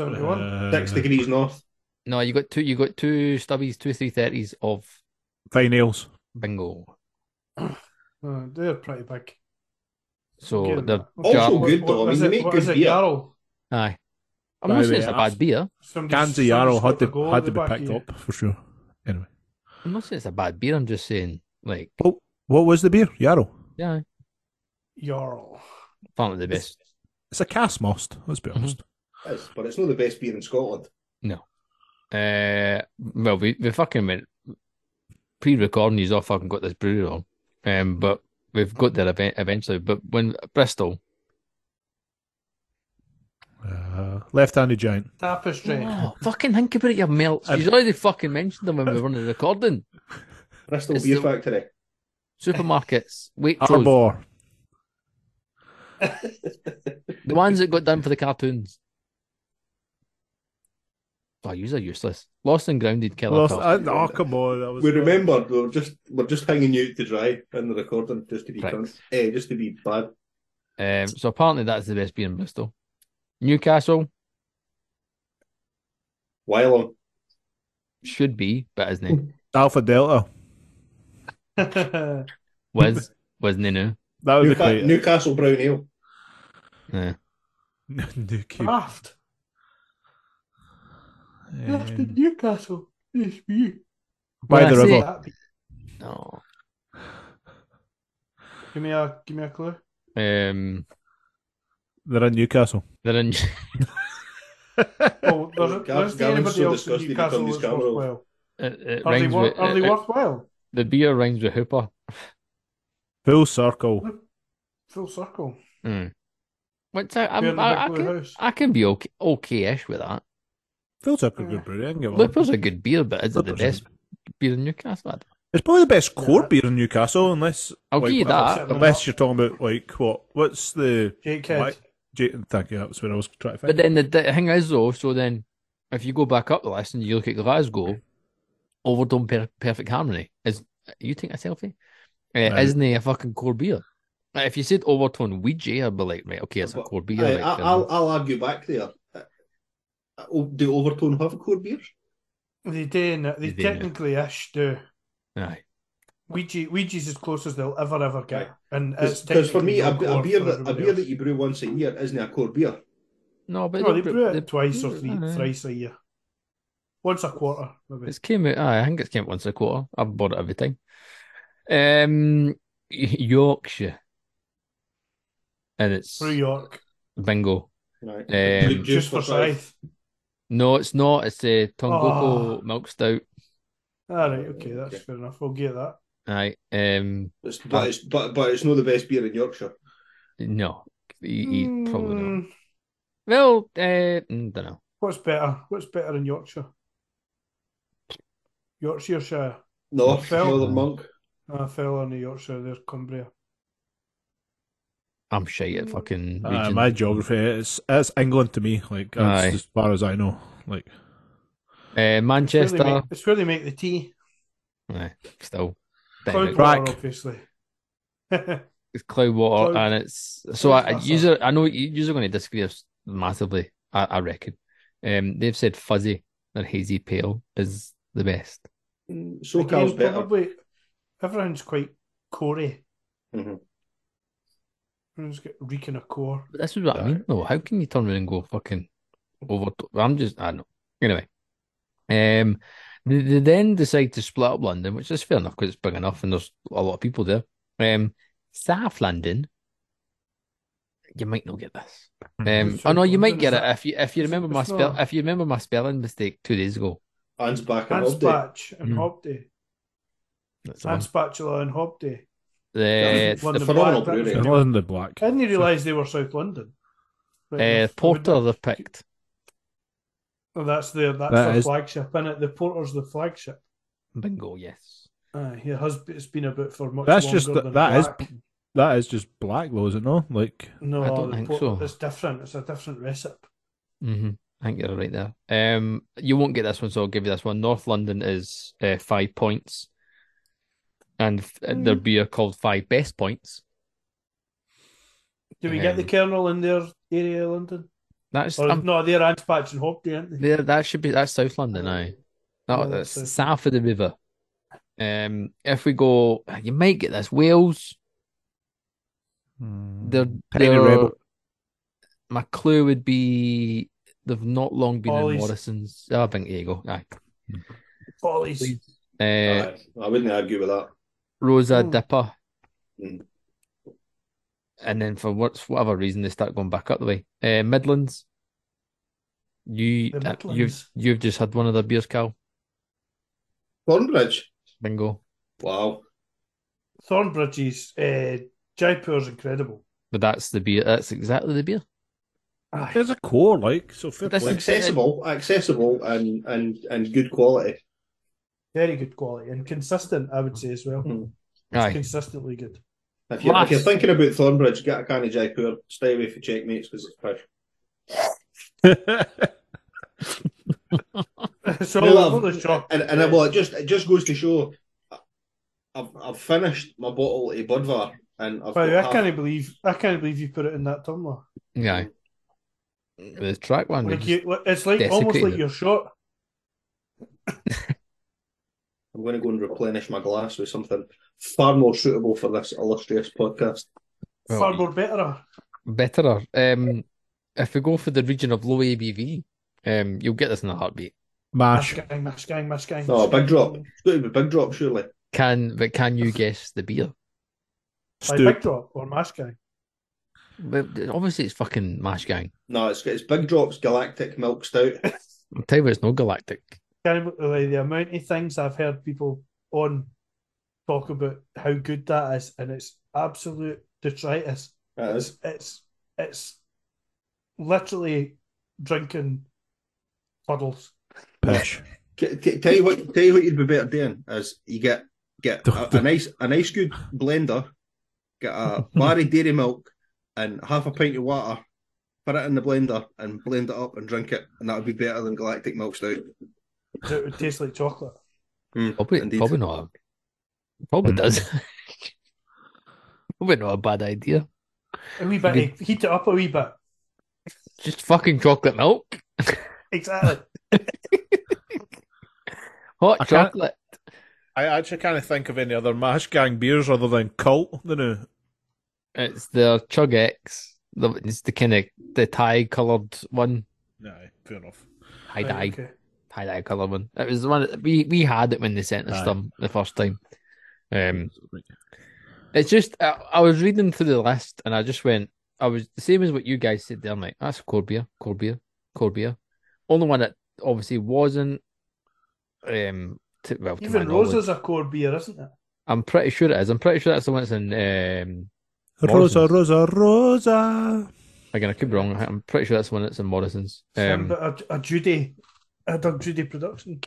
Seventy-one. Uh, Six degrees north. No, you got two. You got two stubbies, two three thirties of Fyne ales. bingo. Oh, they're pretty big. So Give they're. Also jar- good, though. I is mean, they make what good is it, beer. Jarl? aye. I'm By not saying it's a I've- bad beer. Somebody's- Cans of Jarl had to go had to be back picked of you. up for sure. Anyway, I'm not saying it's a bad beer. I'm just saying, like, Oh, what was the beer? Jarl. yeah, Jarl. apparently the best. It's a cast most. Let's be Mhm. honest. Yes, but it's not the best beer in Scotland. No. Uh, well, we, we fucking went pre-recording. He's all fucking got this brewery on, um, but we've got there event eventually. But when Bristol, Uh, left-handed giant. Tapestry. oh, fucking think about it, you melts. And- You've already fucking mentioned them when we were on the recording. Bristol It's Beer the- Factory. Supermarkets, Waitrose, Arbor. the ones that got done for the cartoons. Oh, you are useless. Lost and grounded, killer. Lost, Pals. I, oh come on! That was We remembered we were just we're just hanging you out to dry in the recording just to be Pricks. cunt. Eh, just to be bad. Um, so apparently that's the best beer in Bristol. Newcastle Wylam. should be, but isn't it? Alpha Delta. Was wasn't it now? That was the Newca- quite Newcastle Brown Ale. Yeah. Newcastle. Craft. Left in Newcastle. Yes, me. by When the I river. That be- No. Give me a give me a clue. Um, They're in Newcastle. they're in. Oh, there's, Gav- anybody so else in disgusted Newcastle turned that's worthwhile? It, it Are they, rhymes wor- with, are they it- it- worthwhile? the beer rhymes with Hooper. Full circle. Full circle. Mm. Which I, I'm, Beer in the I, I, can. I can be okay, okay-ish with that. Full circle, Yeah. good brewery. I can get one. Looper's a good beer, but is it the Looper's a best beer in Newcastle? I It's probably the best core Yeah. beer in Newcastle, unless I'll like, give you that. Unless you're talking about like what? What's the? Jake Why- Head. J- thank you. That was what I was trying to find. But then the, the thing is, though, so then if you go back up the list and you look at Glasgow, Overtone per- Perfect Harmony is you take a selfie? Uh, No. Isn't he a fucking core beer? Like, if you said Overtone Ouija, I'd be like, right, okay, it's a core beer. Aye, like, I, I'll, enough. I'll argue back there. Do Overtone have a core beer? They do, and they They do. technically ish do. Aye. Ouija, Ouija's as close as they'll ever ever get, Right. and it's Because for me, a, a beer that a everybody beer that you brew once a year isn't a core beer. No, but No, they they- brew it they- twice or three, Aye. thrice a year. Once a quarter, maybe. It's came out. Aye, I think it's came out once a quarter. I've bought it every time. Um, Yorkshire, and it's Brew York. bingo. Right. Um, Juice Just for size. Scythe. No, it's not. It's a Tonkoko Oh. milk stout. All right, okay, that's Okay. fair enough. We'll get that. Aye. Um, It's, but, it's, but, but it's not the best beer in Yorkshire. no, he, he probably not. Mm, Well, uh, don't know. What's better? What's better in Yorkshire? Yorkshire. North, Phil? Northern Monk. I fell in the Yorkshire. There's Cumbria. I'm shite at fucking Uh, my geography, it's it's England to me. Like that's as far as I know. Like uh, It's where, Manchester. they make, it's where they make the tea. Aye, still. Cloudwater, Crack. obviously. It's Cloudwater, Cloud- and it's so I, That's user. I know you- you're going to disagree massively. I, I reckon. Um, they've said fuzzy and hazy pale is the best. So SoCal's Again, better. probably everyone's quite corey. Mhm. Everyone's got reeking of core. But this is what I mean. No, how can you turn around and go fucking over? I'm just, I don't know. Anyway, um, they, they then decide to split up London, which is fair enough because it's big enough and there's a lot of people there. Um, South London, you might not get this. Um, South oh no, you might get it that- if you if you remember my spell not- if you remember my spelling mistake two days ago. Anspach and Hobday. Anspach and Mm. Hobday. That's the one. and Spatula and Hobday. The, phenomenal Black, that was brewery. the- Black. I didn't realise they were South London. Right uh, enough. Porter they've picked. Oh, that's their that's That their is- flagship, is it? The Porter's the flagship. Bingo, yes. Aye, it has. It's been about for much. That's longer just the- than that is- Black. That is just black though, is it not? Like No, I don't think Porter- so. It's different. It's a different recipe. hmm I think you're right there. Um, you won't get this one, so I'll give you this one. North London is uh, five points, and f- uh, their Mm. beer called Five Best Points. Do we get the Um, kernel in their area, of London? That's Or um, no, they're Anspach and Hobday, aren't they? there. That should be that's South London now. Yeah, No, that's that's South south of the river. Um, if we go, you might get this Wales. They're, they're- My clue would be they've not long been Ollies. in Morrison's. Oh, I think there you go. Aye. Follies. Uh, Aye, I wouldn't argue with that. Rosa Hmm. Dipper. Mm. And then for what, whatever reason, they start going back up the way. Uh, Midlands. You, The uh, Midlands. you've you've just had one of their beers, Cal. Thornbridge. Bingo. Wow. Thornbridge's uh, Jaipur's incredible. But that's the beer. That's exactly the beer. Aye. There's a core, like so. Fair That's. Accessible, accessible, and and and good quality. Very good quality and consistent, I would say as well. Hmm. It's consistently good. If you're, if you're thinking about Thornbridge, get a can of Jaipur. Stay away from checkmates because it's pish. so all Well, over. And and it, well, it just it just goes to show. I've I've finished my bottle of Budvar, and I've By the way, got I half- can't believe I can't believe you put it in that tumbler. Yeah. The track one. Like you, it's like almost like it. your shot. I'm going to go and replenish my glass with something far more suitable for this illustrious podcast. Well, Far more better. Betterer. Um, if we go for the region of low ABV, um, you'll get this in a heartbeat. Mash. Mash gang, mash gang, mash gang. Oh, big gang. drop. It's got to be big drop, surely. Can but can you guess the beer? By Stoop. big drop or mash gang. But obviously, it's fucking Mash Gang. No, it's it's big drops Galactic Milk Stout. I'll tell you what, it's no Galactic. Can't believe the amount of things I've heard people on talk about how good that is, and it's absolute detritus. It's it's it's literally drinking puddles. Pish. T- t- tell you what, tell you what you'd be better doing is you get get a, a nice a nice good blender, get a bar of dairy milk and half a pint of water, put it in the blender and blend it up and drink it, and that would be better than Galactic Milk Stout. So it would taste like chocolate. Mm, Probably, indeed. probably not. Probably Hmm. does. probably not a bad idea. A wee bit, Okay. of- heat it up a wee bit. Just fucking chocolate milk, Exactly. hot I chocolate. I actually can't think of any other Mash Gang beers other than Cult. The new. It's the Chug X. The, it's the kind of the tie coloured one, No, fair enough. tie dye, Right, okay. Tie dye colour one. It was the one that- we we had it when they sent us them the first time. Um, It's just I, I was reading through the list and I just went. I was the same as what you guys said there, mate. That's cold beer, cold beer, cold beer. Only one that obviously wasn't. Um, to, well, to my Even knowledge. Rosa's a core beer, isn't it? I'm pretty sure it is. I'm pretty sure that's the one that's in. Um, Rosa, Morrison's. Rosa, Rosa. again, I could be wrong. I'm pretty sure that's the one that's in Morrison's. Some Um, bit of a Judy, a Doug Judy production.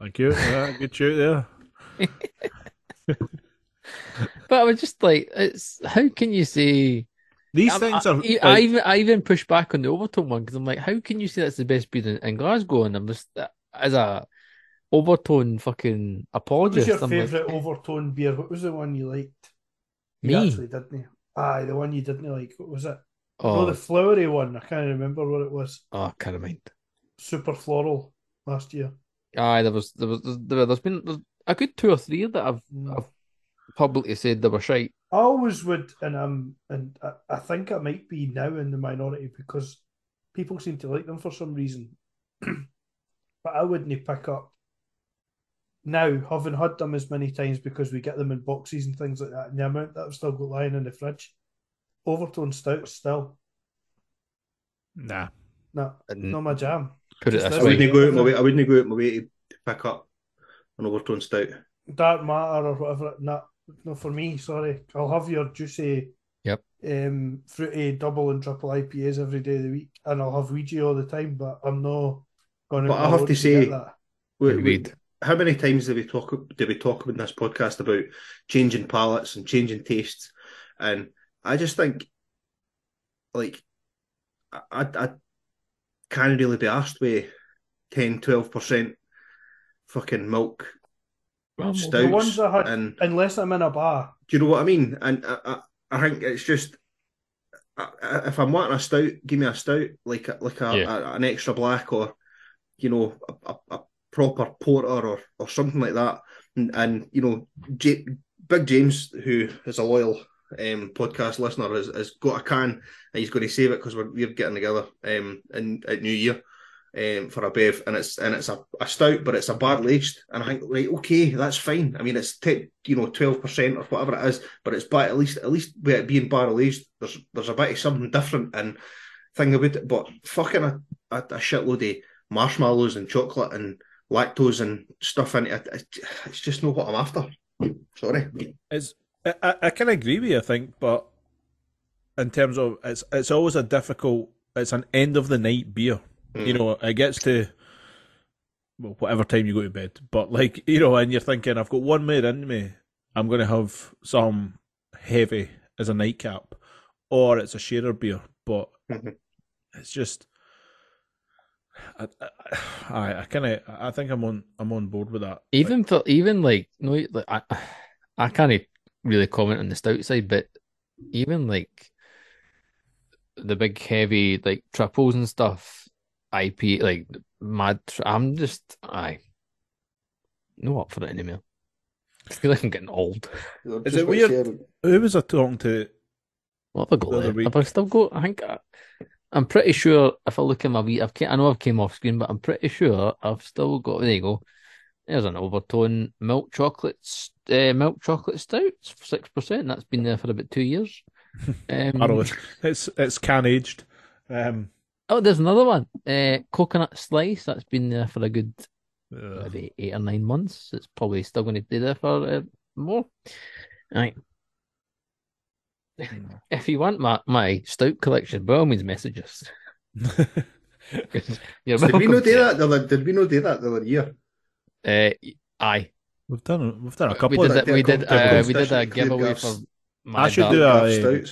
Thank you. Yeah, good shout there. but I was just like, it's how can you say? These I, things I, are. I, like- I even I even push back on the Overtone one because I'm like, how can you say that's the best beer in, in Glasgow? And I'm just uh, as a Overtone fucking apologist. What was your I'm like, favourite overtone beer? What was the one you liked? You Me? actually didn't you? Aye, the one you didn't like. What was it? oh, No, the flowery one. I can't remember what it was. oh, kind of mind. Super floral last year. Aye, there was there was there, there's been there's a good two or three that I've Mm. I've publicly said they were shite. I always would, and um, and I, I think I might be now in the minority because people seem to like them for some reason. but I wouldn't pick up now, having had them as many times because we get them in boxes and things like that, and the amount that I've still got lying in the fridge. Overtone stout still. Nah. No, not my jam. Put it this I way, wouldn't go out my way. I wouldn't go out my way to pick up an overtone stout. dark matter or whatever. No, no, for me, sorry. I'll have your juicy, Yep. um, fruity double and triple IPAs every day of the week, and I'll have Ouija all the time. But I'm not going. To But I have to say- that. We- we- how many times did we talk did we talk in this podcast about changing palates and changing tastes? And I just think, like, I I, I can't really be asked with 10 12 percent fucking milk Well, stouts. the ones I had- and unless I'm in a bar. do you know what I mean? And I, I, I think it's just if I'm wanting a stout, give me a stout like a, like a, Yeah. a- an extra black or you know a, a, a proper porter or or something like that. And, and you know, J- Big James, who is a loyal um, podcast listener, has, has got a can and he's going to save it because we're, we're getting together um, in at New Year. Um, for a bev, and it's and it's a, a stout, but it's a barrel aged, and I think right, okay, that's fine. I mean, it's t- you know twelve percent or whatever it is, but it's by at least at least with it being barrel aged, there's there's a bit of something different and thing about it. But fucking a, a, a shitload of marshmallows and chocolate and lactose and stuff in it, it- it's just not what I'm after. Sorry. It's I, I, I can agree with you, I think, but in terms of it's it's always a difficult. It's an end of the night beer. You Mm. know, it gets to well, whatever time you go to bed. But like you know, and you're thinking, I've got one more in me. I'm going to have some heavy as a nightcap, or it's a sharer beer. But Mhm. it's just. I I, I kind of I think I'm on I'm on board with that. even for even like no, like I I can't really comment on the stout side, but even like the big heavy like triples and stuff, IP like mad. I'm just I no up for it anymore. I feel like I'm getting old. Is it weird? Who was I talking to? What have I got The other left? week. Have I still got? I think I, I'm pretty sure if I look at my wee, I've ca- I know I've came off screen, but I'm pretty sure I've still got. There you go. There's an overtone milk chocolate, uh, milk chocolate stout, six percent. That's been there for about two years. Um, I don't know. It's it's can aged. Um, oh, there's another one. Uh, coconut slice. That's been there for a good uh, maybe eight or nine months. It's probably still going to be there for uh, more. Right. If you want my, my stout collection, by all means, message us. You're Did we welcome not do that? The other, did we not do that the other year? It. Uh, aye, we've done we've done a we couple did of that. that We did. Uh, we did a giveaway for my I should dark- do a- uh.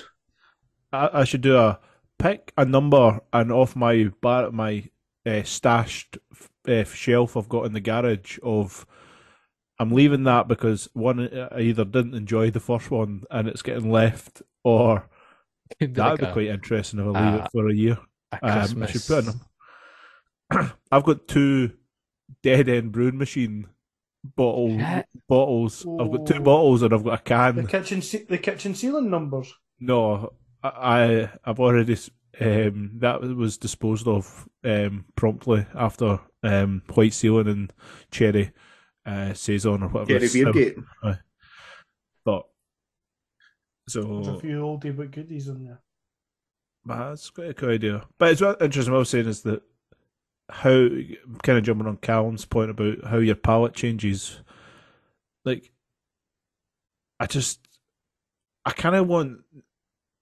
I, I should do a pick a number and off my bar my uh, stashed uh, shelf I've got in the garage of I'm leaving that because one I either didn't enjoy the first one and it's getting left or that'd like be a- quite interesting if I leave uh, it for a year. a Um, I should put in them. I've got two dead end brewing machine bottle Shit. bottles. I've got two bottles and I've got a can. The kitchen, ce- the kitchen ceiling numbers. No, I, I I've already um that was disposed of um promptly after um white ceiling and cherry uh saison or whatever. Jerry it's, um, Beergate. but There's a few oldie but goodies in there. that's quite a cool idea. But it's what interesting. What I was saying is that how kind of jumping on Callan's point about how your palate changes. Like, I just I kind of want.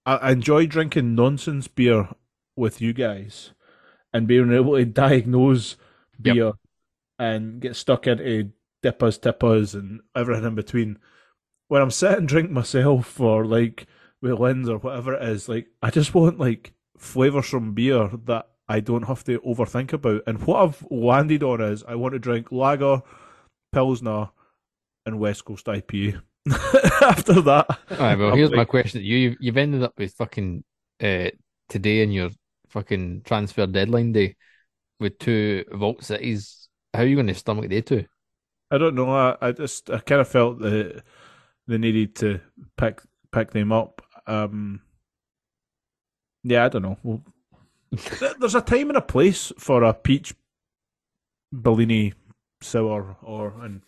I, I enjoy drinking nonsense beer with you guys, and being able to diagnose Yep. beer and get stuck into dippers, tippers, and everything in between. When I'm sitting drink myself or like with Linz or whatever it is, like I just want like flavors from beer that I don't have to overthink about. And what I've landed on is I want to drink lager, pilsner, and West Coast IPA. After that, All right, well, I'm here's my question to you. You've, you've ended up with fucking uh, today in your fucking transfer deadline day with two Vault Cities. How are you going to stomach they two? I don't know. I, I just I kind of felt that they needed to pick pick them up. Um, yeah, I don't know. Well, there's a time and a place for a peach Bellini sour, or and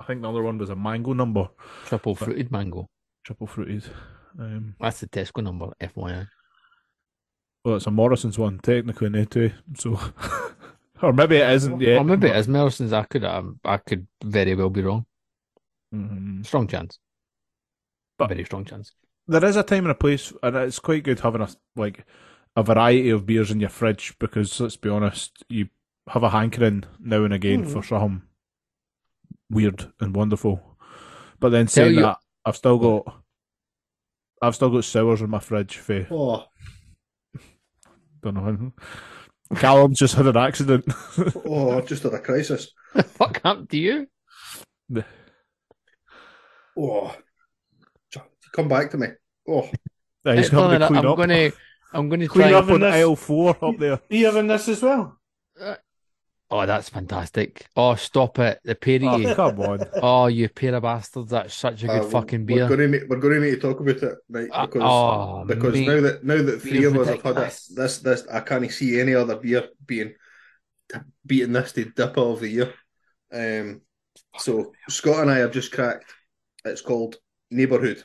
I think the other one was a mango number, Triple fruited mango. triple fruited. Um, That's the Tesco number, FYI. well, it's a Morrison's one technically, now too. So, or maybe it isn't yet. or maybe it Morrison's. I could, um, I could very well be wrong. Mhm. Strong chance. But- Very strong chance. There is a time and a place, and it's quite good having a like a variety of beers in your fridge because let's be honest, you have a hankering now and again Mhm. for something weird and wonderful. But then saying you- that, I've still got, I've still got sours in my fridge. For Oh, don't know. Callum's just had an accident. oh, I've just had a crisis. Fuck happened to you? Oh, come back to me. Oh, Yeah, he's It's going to clean I'm up. gonna I'm going to try up on aisle four up there. Are you having this as well? Uh, oh, that's fantastic! Oh, stop it! The pair of oh, you, come on! Oh, you pair of bastards! That's such a good uh, fucking beer. We're going, to, we're going to need to talk about it, mate. Right? Because, uh, oh, because mate, now that now that three of us have had this, this this I can't see any other beer being beating this to dipper of the year. Um, so Scott and I have just cracked. It's called Neighbourhood.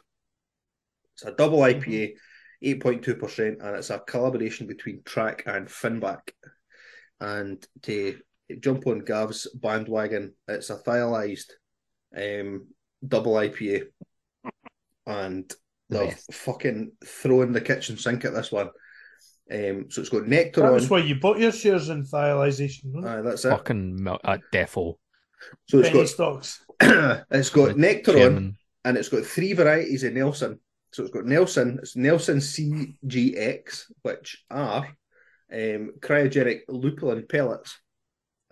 It's a double IPA. Mm-hmm 8.2%, and it's a collaboration between Track and Finback. And to jump on Gav's bandwagon, it's a thiolized um, double IPA, and they're nice. fucking throwing the kitchen sink at this one. Um, so it's got nectar. That's why you bought your shares in thiolization. Aye, that's it. Fucking milk, uh, defo. So it's Penny got stocks. it's got nectar on, and it's got three varieties of Nelson. So it's got Nelson, it's Nelson CGX, which are um, cryogenic lupulin pellets.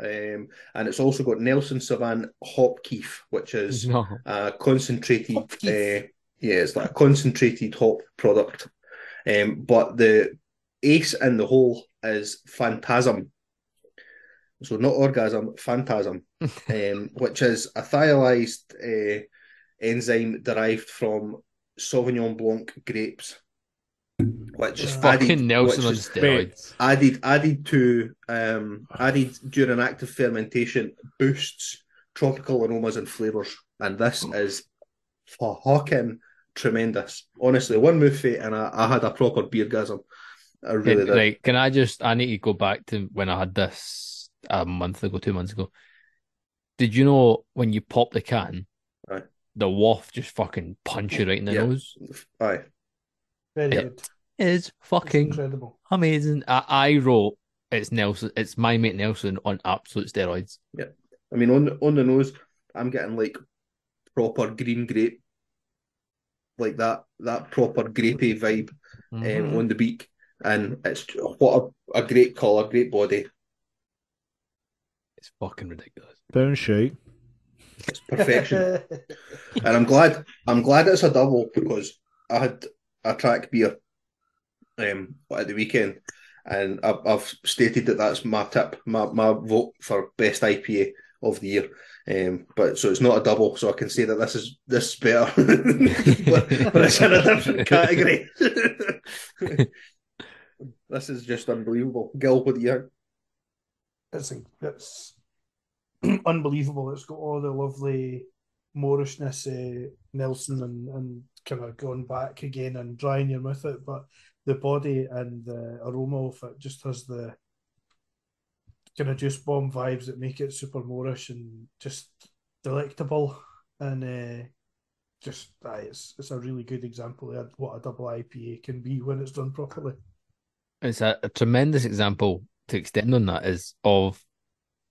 Um, and it's also got Nelson Sauvin HopKief, which is No. a concentrated, uh, yeah, it's like a concentrated hop product. Um, but the ace in the hole is Phantasm. So not orgasm, Phantasm, um, which is a thiolized uh, enzyme derived from Sauvignon Blanc grapes, which is fucking added, Nelson on steroids. added added to um, added during active fermentation boosts tropical aromas and flavors, and this is fucking tremendous. Honestly, one move fate, and I, I had a proper beer gasm. I really Can, did. right, can I just? I need to go back to when I had this a month ago, two months ago. Did you know when you pop the can. The waft just fucking punch you right in the Yeah. nose? Aye. Very Yeah. good. It is It's fucking incredible. amazing. I, I wrote it's Nelson. It's my mate Nelson on absolute steroids. Yeah. I mean, on on the nose, I'm getting like proper green grape, like that that proper grapey vibe um, Mhm. on the beak, and it's what a, a great colour, great body. It's fucking ridiculous. Down shite. It's perfection. and I'm glad I'm glad it's a double because I had a track beer um at the weekend and I've, I've stated that that's my tip my, my vote for best IPA of the year. Um but so it's not a double so I can say that this is this is better. But, but it's in a different category. This is just unbelievable. Gil what do you think? It's it's unbelievable. It's got all the lovely Moorishness, uh, Nelson, and, and kind of going back again and drying your mouth out, but the body and the aroma of it just has the kind of juice bomb vibes that make it super Moorish and just delectable and uh, just aye, it's it's a really good example of what a double IPA can be when it's done properly. It's a, a tremendous example to extend on that is of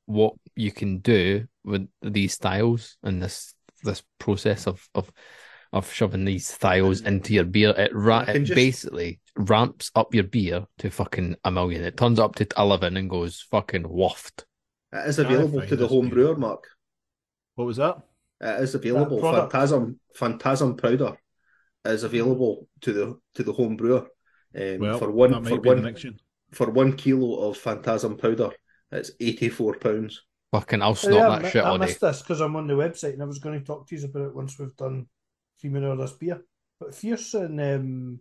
what you can do with these styles and this this process of of of shoving these styles into your beer. It ra- it just- basically ramps up your beer to fucking a million. It turns up to eleven and goes fucking waft. it is available to the home beer. brewer Mark What was that? It is available. Phantasm Phantasm powder is available to the to the home brewer. Um, Well, for that one might for be one next one. for one kilo of Phantasm powder, it's eighty four pounds. Fucking, I'll snort yeah, that mi- shit I all day. missed this because I'm on the website and I was going to talk to you about it once we've done three minutes of this beer. But Fierce and um,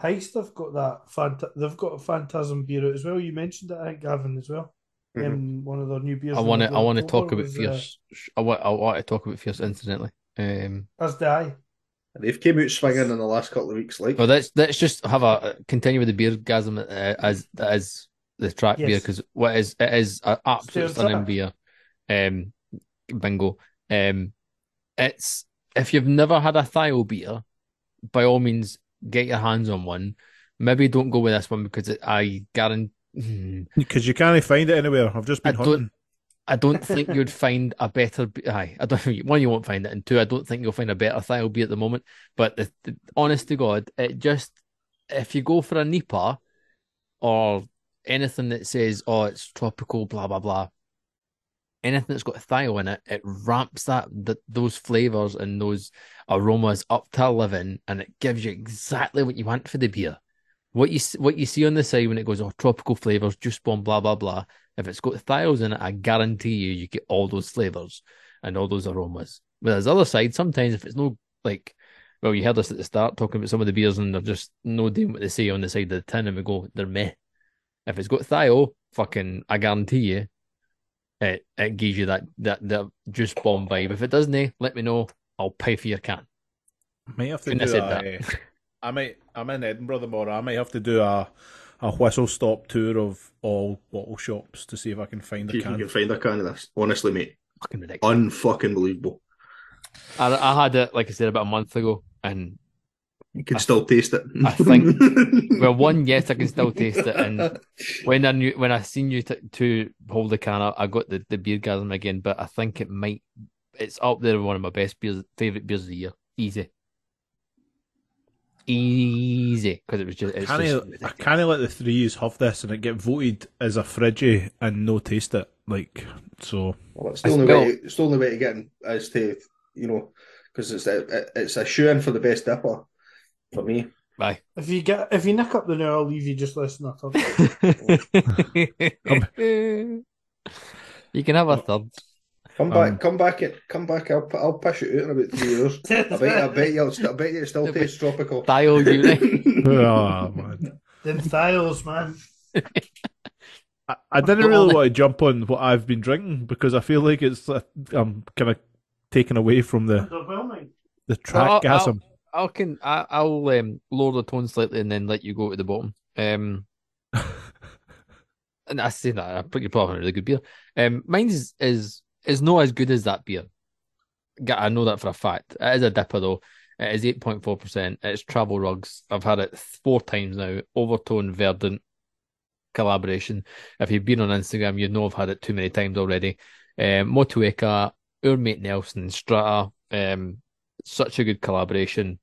Heist have got that. Phant- they've got a Phantasm beer out as well. You mentioned it, I think, Gavin, as well. Mhm. Um, one of their new beers. I want to. I want to talk about was, uh, fierce. I want. I want to talk about fierce incidentally. Um, as the eye. They've came out swinging in the last couple of weeks. Like well, let's let's just have a continue with the beer gasm uh, as as the track beer because what is it is an absolute Stay on stunning beer. Um, bingo. Um, it's if you've never had a Thio beer, by all means get your hands on one. Maybe don't go with this one because it, I guarantee. Because you can't find it anywhere. I've just been I don't- hunting. I don't think you'd find a better. be- Aye, I don't. think- One, you won't find it, and two, I don't think you'll find a better Thio beer at the moment. But the, the, honest to God, it just if you go for a Nipa or anything that says, "Oh, it's tropical," blah blah blah, anything that's got Thio in it, it ramps that, that those flavors and those aromas up to eleven, and it gives you exactly what you want for the beer. What you what you see on the side when it goes, "Oh, tropical flavors, juice bomb," blah blah blah. If it's got thios in it, I guarantee you, you get all those flavors and all those aromas. Whereas the other side, sometimes if it's no like, well, you heard us at the start talking about some of the beers and they're just no doing what they say on the side of the tin, and we go, they're meh. If it's got thio, fucking, I guarantee you, it it gives you that that that juice bomb vibe. If it doesn't, eh, let me know. I'll pay for your can. Might have to Couldn't do have a, that. I might. I'm in Edinburgh tomorrow. I might have to do a a whistle stop tour of all bottle shops to see if I can find If a you can. can find a can of this, honestly, mate, Fucking ridiculous. unfucking believable. I, I had it, like I said, about a month ago, and You can I- still taste it. I think- well, one, yes, I can still taste it, and when I knew when I seen you t- to hold the can, I, I got the the beer gasm again. But I think it might. It's up there with one of my best beers, favorite beers of the year. Easy, easy, because it was just. It's Can just I, I ridiculous. can't let the threes have this and it get voted as a fridgy and no taste it. Like so, Well, it's the I only still- way. It's the only way to get in is to you know because it's a, it's a shoe in for the best dipper for me. Bye. If you get if you nick up the now, I'll leave you just listen to it. you can have a third. Come back, Um, come back, and come back. I'll pu- I'll push it out in about three years. I bet, I bet you, I bet you, it still tastes tropical. Dial unit. oh man. Them thios, man. I, I didn't really want to jump on what I've been drinking because I feel like it's uh, I'm kind of taken away from the the I'll- trackgasm. I can. I, I'll um, lower the tone slightly and then let you go to the bottom. Um, and I say that I put your probably on a really good beer. Um, mine is is is not as good as that beer. I know that for a fact. It is a dipper though. It is eight point four percent. It's Travel Rugs. I've had it four times now. Overtone Verdant collaboration. If you've been on Instagram, you know I've had it too many times already. Um, Motueka, our mate Nelson, Strata. Um, such a good collaboration.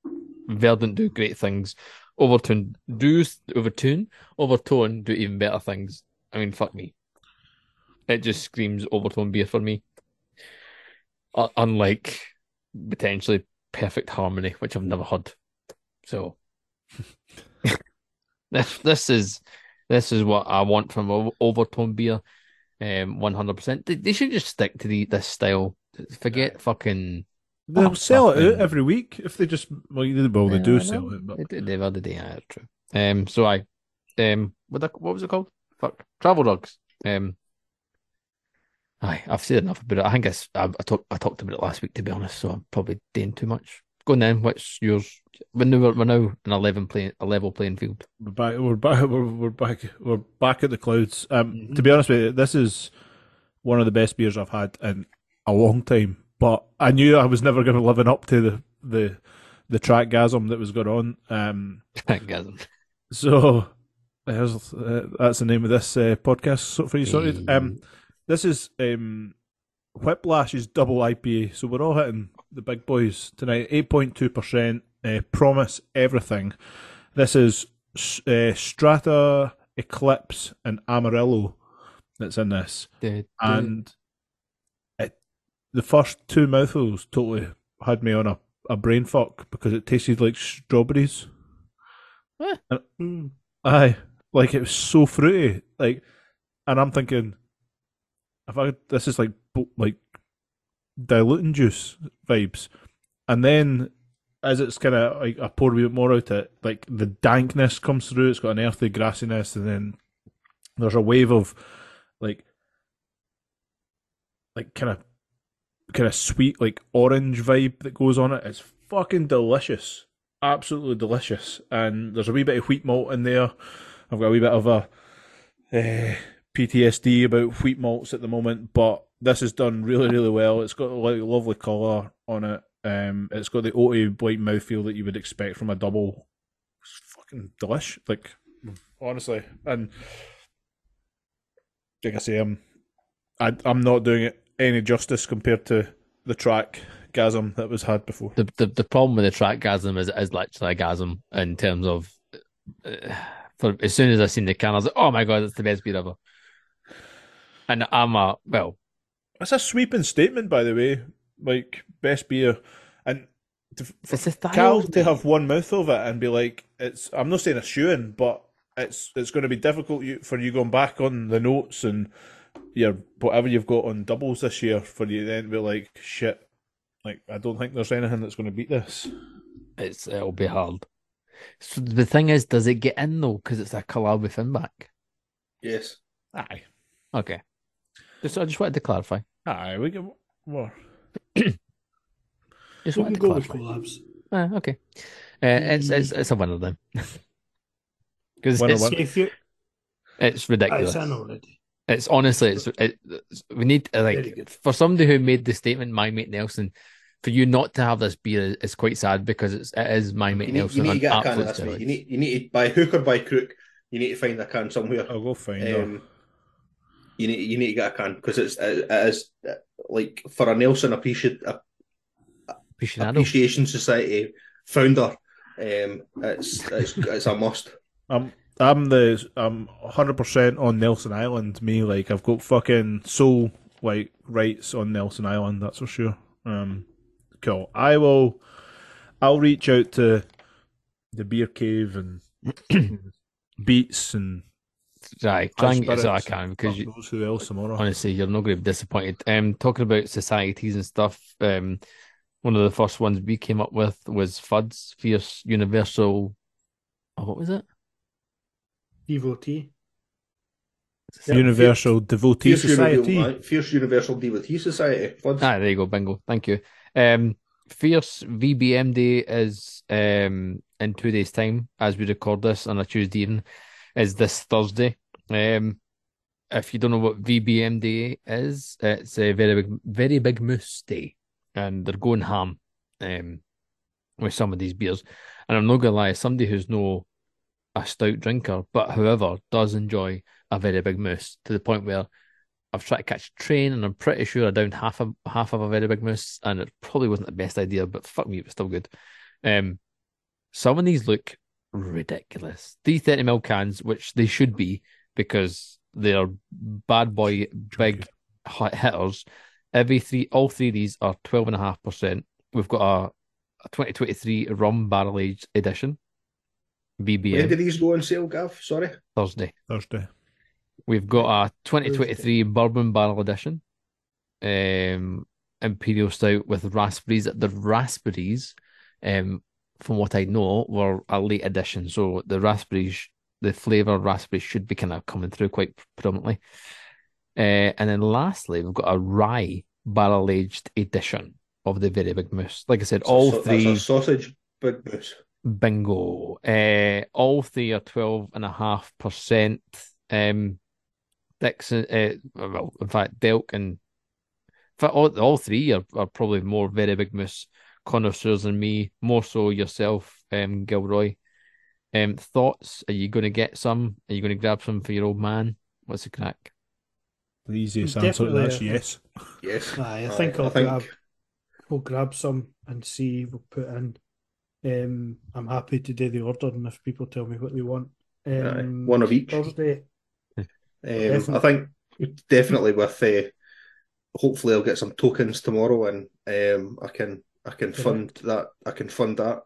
Verdant do great things. Overtone do Overtone Overtone do even better things. I mean, fuck me. It just screams Overtone beer for me. Uh, unlike potentially Perfect Harmony, which I've never heard. So this this is this is what I want from Overtone beer. Um, one hundred percent. They should just stick to the this style. Forget fucking. They'll Oh, sell it out every week if they just well, they, well, they do I sell it, but They do the other day, yeah, true. Um, so I, um, what the, what was it called? Fuck, travel dogs. Um, aye, I've said enough about it. I think it's, I, I talked, I talked about it last week to be honest. So I'm probably doing too much. Go on then. What's yours? We're now, we're now an eleven playing, a level playing field. we're back. We're back. We're, we're back. We're back at the clouds. Um, Mhm. to be honest with you, this is one of the best beers I've had in a long time. But I knew I was never going to living up to the the the trackgasm that was going on. Um, Gasm. So uh, that's the name of this uh, podcast so for you sorted. Um, this is um, is double IPA. So we're all hitting the big boys tonight. Eight point two percent. Uh, promise everything. This is uh, Strata Eclipse and Amarillo that's in this, and the first two mouthfuls totally had me on a, a brain fuck because it tasted like strawberries. Mm. Aye, like it was so fruity. Like, and I'm thinking, if I this is like like diluting juice vibes, and then as it's kind of like I pour a bit more out of it, like the dankness comes through. It's got an earthy grassiness, and then there's a wave of like like kind of kind of sweet like orange vibe that goes on it. It's fucking delicious, absolutely delicious. And there's a wee bit of wheat malt in there. I've got a wee bit of a uh, PTSD about wheat malts at the moment, but this is done really, really well. It's got a like lovely colour on it. Um, it's got the oaty white mouthfeel that you would expect from a double. It's fucking delish, like honestly. And like I say, I'm, I, I'm not doing it any justice compared to the track gasm that was had before. The, the the problem with the track gasm is is literally a gasm in terms of. Uh, for as soon as I seen the can, I was like, "Oh my god, it's the best beer ever." And I'm a well, That's a sweeping statement, by the way. Like best beer, and to, for. Cal to have one mouth of it and be like, it's. I'm not saying a shoe in, but it's it's going to be difficult for you going back on the notes and your whatever you've got on doubles this year for you then to be like, shit. Like I don't think there's anything that's going to beat this. It's it'll be hard. So the thing is, does it get in though? Because it's a collab with Finback. Yes. Aye, Okay. Just I just wanted to clarify. aye, we get more. Just We wanted can to go with collabs. Ah, okay. Uh, it's it's it's a winner then. Because Winner, it's. If you, it's ridiculous. it's in already. It's honestly, it's, it, it's we need uh, like for somebody who made the statement, my mate Nelson, for you not to have this beer is, is quite sad because it's it is my mate You need, you need to get a can of absolute this, mate. You steroids. need, you need to, by hook or by crook, you need to find a can somewhere. I'll go find her. Um, you need, you need to get a can because it's, it, it is uh, like for a Nelson appreciate, Aficionado. Appreciation Society founder. Um, it's, it's, it's a must. I'm I'm the I'm hundred percent on Nelson Island. Me, like I've got fucking soul like rights on Nelson Island. That's for sure. Um, cool. I will. I'll reach out to the beer cave and beats and Right, try and get as I can because you, who else tomorrow. honestly, you're not going to be disappointed. Um, talking about societies and stuff, um, one of the first ones we came up with was FUD's Fierce Universal. Oh, what was it? Devotee. Universal Devotee Fierce, Society. Universal, Fierce Universal Devotee Society. Floods. Ah, there you go, bingo. Thank you. Um, Fierce VBM Day is um in two days' time as we record this on a Tuesday evening. Is this Thursday? Um, if you don't know what VBM Day is, it's a very big, very big moose day, and they're going ham, um, with some of these beers. And I'm not gonna lie, as somebody who's no a stout drinker, but however does enjoy a very big moose to the point where I've tried to catch a train and I'm pretty sure I downed half of half of a very big moose and it probably wasn't the best idea, but fuck me, it was still good. Um, some of these look ridiculous. These 30 ml cans, which they should be because they are bad boy big hit- hitters. Every three, all three of these are 12.5%. We've got a, a 2023 rum barrel aged edition, When VBM, did these go on sale, Gav? Sorry. Thursday. Thursday. We've got a 2023 bourbon barrel edition, um, imperial stout with raspberries. The raspberries, um, from what I know, were a late addition, so the raspberries, the flavor of raspberries should be kind of coming through quite predominantly. Uh, and then lastly, we've got a rye barrel aged edition of the very big moose. Like I said, all That's a- three. That's a sausage big moose. Bingo. Uh, all three are twelve and a half percent. Um, Dixon, uh, well, in fact, Delk and in fact, all, all three are, are probably more very big moose connoisseurs than me. More so yourself, um, Gilroy. Um, thoughts? Are you going to get some? Are you going to grab some for your old man? What's the crack? The easiest answer to Definitely, that's uh, yes. Yes. Aye, I think I'll grab we'll grab some and see we'll put in. Um, I'm happy to do the ordering if people tell me what they want. Um, one of each. Thursday. Um, I think definitely with uh, hopefully I'll get some tokens tomorrow and um, I can I can fund that I can fund that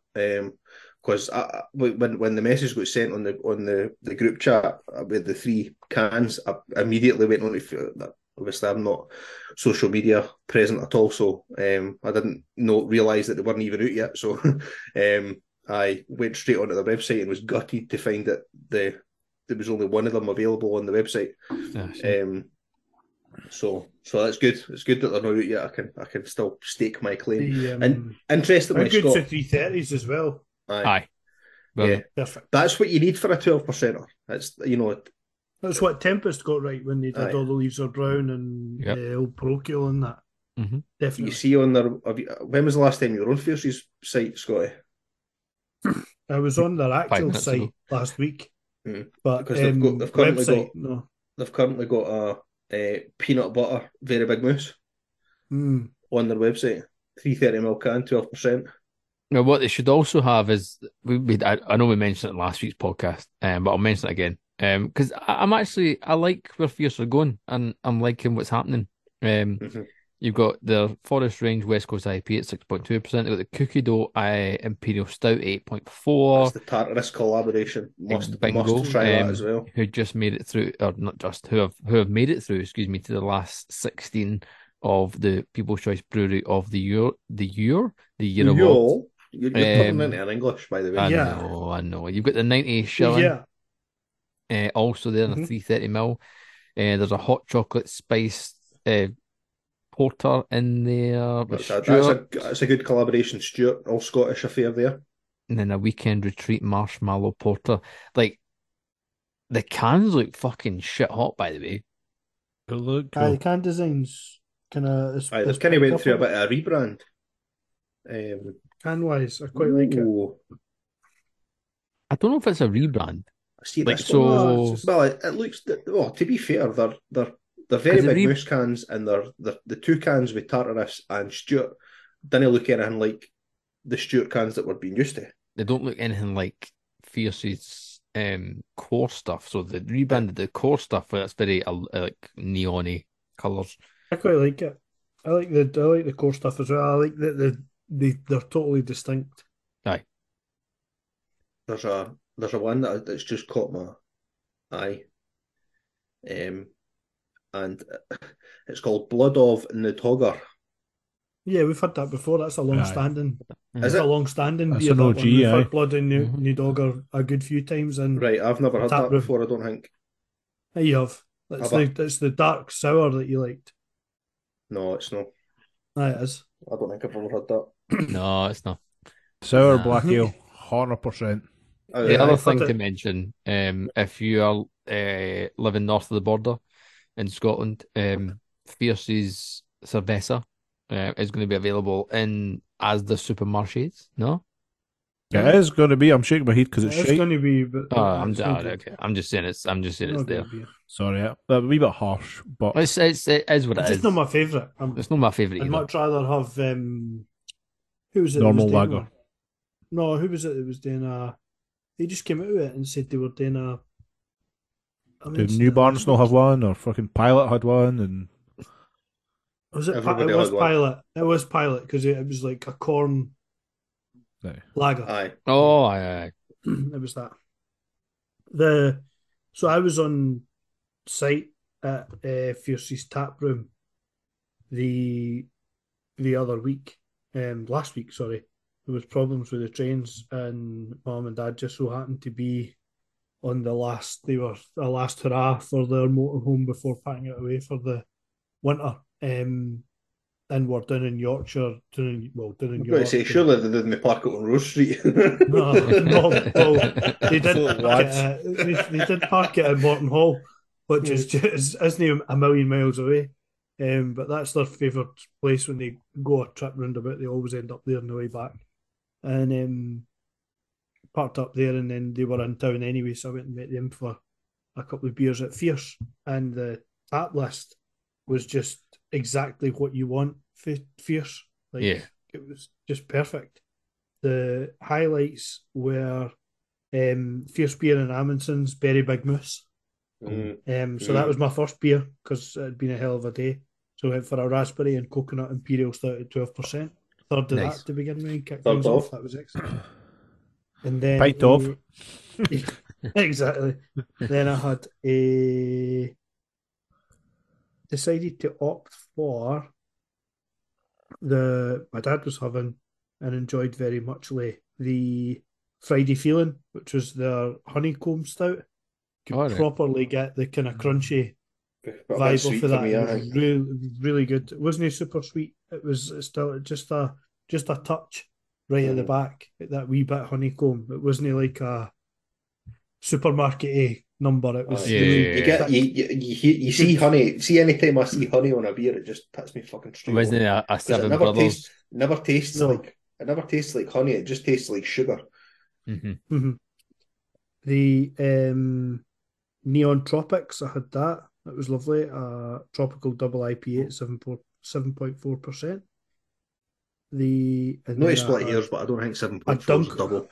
because I- when when the message got sent on the on the, the group chat uh, with the three cans I immediately went on to that obviously I'm not social media present at all so um, I didn't know realize that they weren't even out yet so um, I went straight onto the website and was gutted to find that the there was only one of them available on the website. Um, so so that's good. It's good that they're not out yet. I can I can still stake my claim. The, um, And- Interestingly, they're good for Scott, three thirties as well. aye, Aye. Well, yeah, Perfect. that's what you need for a twelve percenter. That's you know That's what Tempest got right when they did Aye. all the leaves are brown and Yep. the old parochial and that. Mhm. Definitely. You see on their. Have you, when was the last time you were on Fierce's site, Scotty? I was on their actual site ago. last week, Mm. but Because they've um, got- they've currently website, got- no. They've currently got a, a peanut butter very big moose Mm. on their website. 330 ml can, 12%. Now, what they should also have is we, we I, I know we mentioned it in last week's podcast, um, but I'll mention it again. Um, because I'm actually I like where Fierce are going, and I'm liking what's happening. Um, Mhm. you've got the Forest Range West Coast IP at six point two percent. You've got the Cookie Dough uh, Imperial Stout eight point four. That's the Tartarus collaboration. Must, Bingo. must try that Um, as well. who just made it through, or not just who have who have made it through, excuse me, to the last sixteen of the People's Choice Brewery of the year, the year, the year award. You're, you're turning Um, into an English, by the way. I Yeah. know, I know. You've got the ninety shilling, Yeah. Uh, also there in a Mhm. three thirty mil. Uh, there's a hot chocolate spice uh, porter in there, with That's a, that's, a, that's a good collaboration, Stewart. All Scottish affair there. and then a weekend retreat marshmallow porter. Like the cans look fucking shit hot, by the way. Good look. Aye, Cool. the can designs kind of. Aye, kind of went through a bit of a rebrand. Um, Can wise, I quite like it. I don't know if it's a rebrand. See Like this so- one. It's just- Well, it, it looks. Well, to be fair, they're they're they're very 'Cause the big re- moose cans, and they're, they're the two cans with Tartarus and Stewart. Didn't look anything like the Stewart cans that we're being used to. They don't look anything like Fierce's um core stuff. So they rebranded the core stuff where it's very uh, like neony colours. I quite like it. I like the I like the core stuff as well. I like that the they they're totally distinct. Aye. There's a there's a one that that's just caught my eye, um, and it's called Blood of Nutogger. Yeah, we've had that before. That's a long Aye. standing. Is it a long standing That's beer. an OG, one. We've had Blood and New, Mhm. New Dogger a good few times, and right? I've never had that before. I don't think. Aye, you have. That's Have I? the that's the dark sour that you liked. No, it's not. Aye, it is. I don't think I've ever had that. No, it's not. Sour Nah. black ale, hundred percent. Oh, The yeah, other thing to it. mention, um, if you are uh, living north of the border in Scotland, um, Fierce's Cerveza uh, is going to be available in as the supermarchés. No, It is going to be. I'm shaking my head because it's It's going to be. But oh, I'm, oh, okay. I'm just saying it's. I'm just saying Not it's good there. beer. Sorry, yeah. a wee bit harsh, but It's it's it is what it It's is. just not my favourite. I'm, It's not my favorite I'd either. much rather have um, who was it? Normal was lager. one? No, who was it that was doing a? They just came out with it and said they were doing a. I did New it Barnes last not have one, or fucking Pilot had one, and Was it? Pi- Everybody it was had one. pilot. It was pilot because it, it was like a corn Aye. lager. Aye. Oh, aye, aye. it was that. The so I was on site at uh, Fierce's tap room the the other week, um, last week. Sorry, there was problems with the trains, and mom and dad just so happened to be on the last. They were the last hurrah for their motorhome before packing it away for the winter. Um, and we're down in Yorkshire, down in, well, down in I'm to say, surely they didn't park it on Rose Street. No, no, well, they did park it, uh, they, they did park it at Mortonhall, which is just isn't a million miles away. Um, but that's their favourite place when they go a trip round about. They always end up there on the way back, and um, parked up there. And then they were in town anyway, so I went and met them for a couple of beers at Fierce. And the tap list was just exactly what you want for Fierce. Like, Yeah. it was just perfect. The highlights were um, Fierce Beer and Amundsen's Berry Big Moose. Mm. Um, so that Mm. was my first beer because it had been a hell of a day. So I went for a raspberry and coconut imperial stout at twelve percent. Third of Nice. that to begin with, kicked Third off. off. That was excellent. And then Piped off. exactly. then I had a decided to opt for the my dad was having and enjoyed very muchly the Friday feeling, which was their honeycomb stout. Could Alright. properly get the kind of crunchy But a bit vibe off for of that. me, It was really, really good. Wasn't he super sweet. It was still just a just a touch right at the Mm. back, that wee bit honeycomb. It wasn't like a supermarket number. It was Yeah, you, yeah, you get you, you, you, you see honey. See anytime I see honey on a beer, it just puts me fucking straight. Wasn't it a, a 'Cause it Seven never Brothers? tastes, never tastes No. like it never tastes like honey. It just tastes like sugar. hmm Mhm. The um, Neon Tropics, I had that. That was lovely. Uh, tropical double IPA at 7.4 percent. The and No then I split had- hairs, but I don't think seven point four is dunk. double.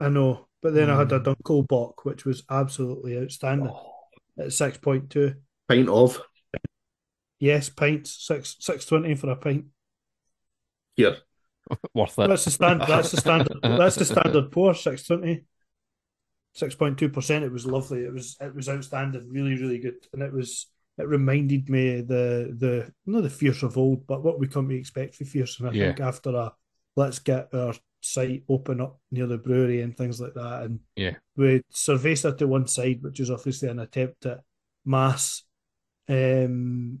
I know, but then I had a Mm. Dunkel Bock, which was absolutely outstanding at six point two. Pint of Yes, pints six six twenty for a pint. here. Worth it. That's the standard. That's the standard. That's the standard pour. Six twenty. Six point two percent. It was lovely. It was it was outstanding. Really, really good. And it was it reminded me the the not the fierce of old, but what we come to expect for fierce. And I Yeah. think after a let's get our site open up near the brewery and things like that, and Yeah. with Cerveza to one side, which is obviously an attempt at mass. Um,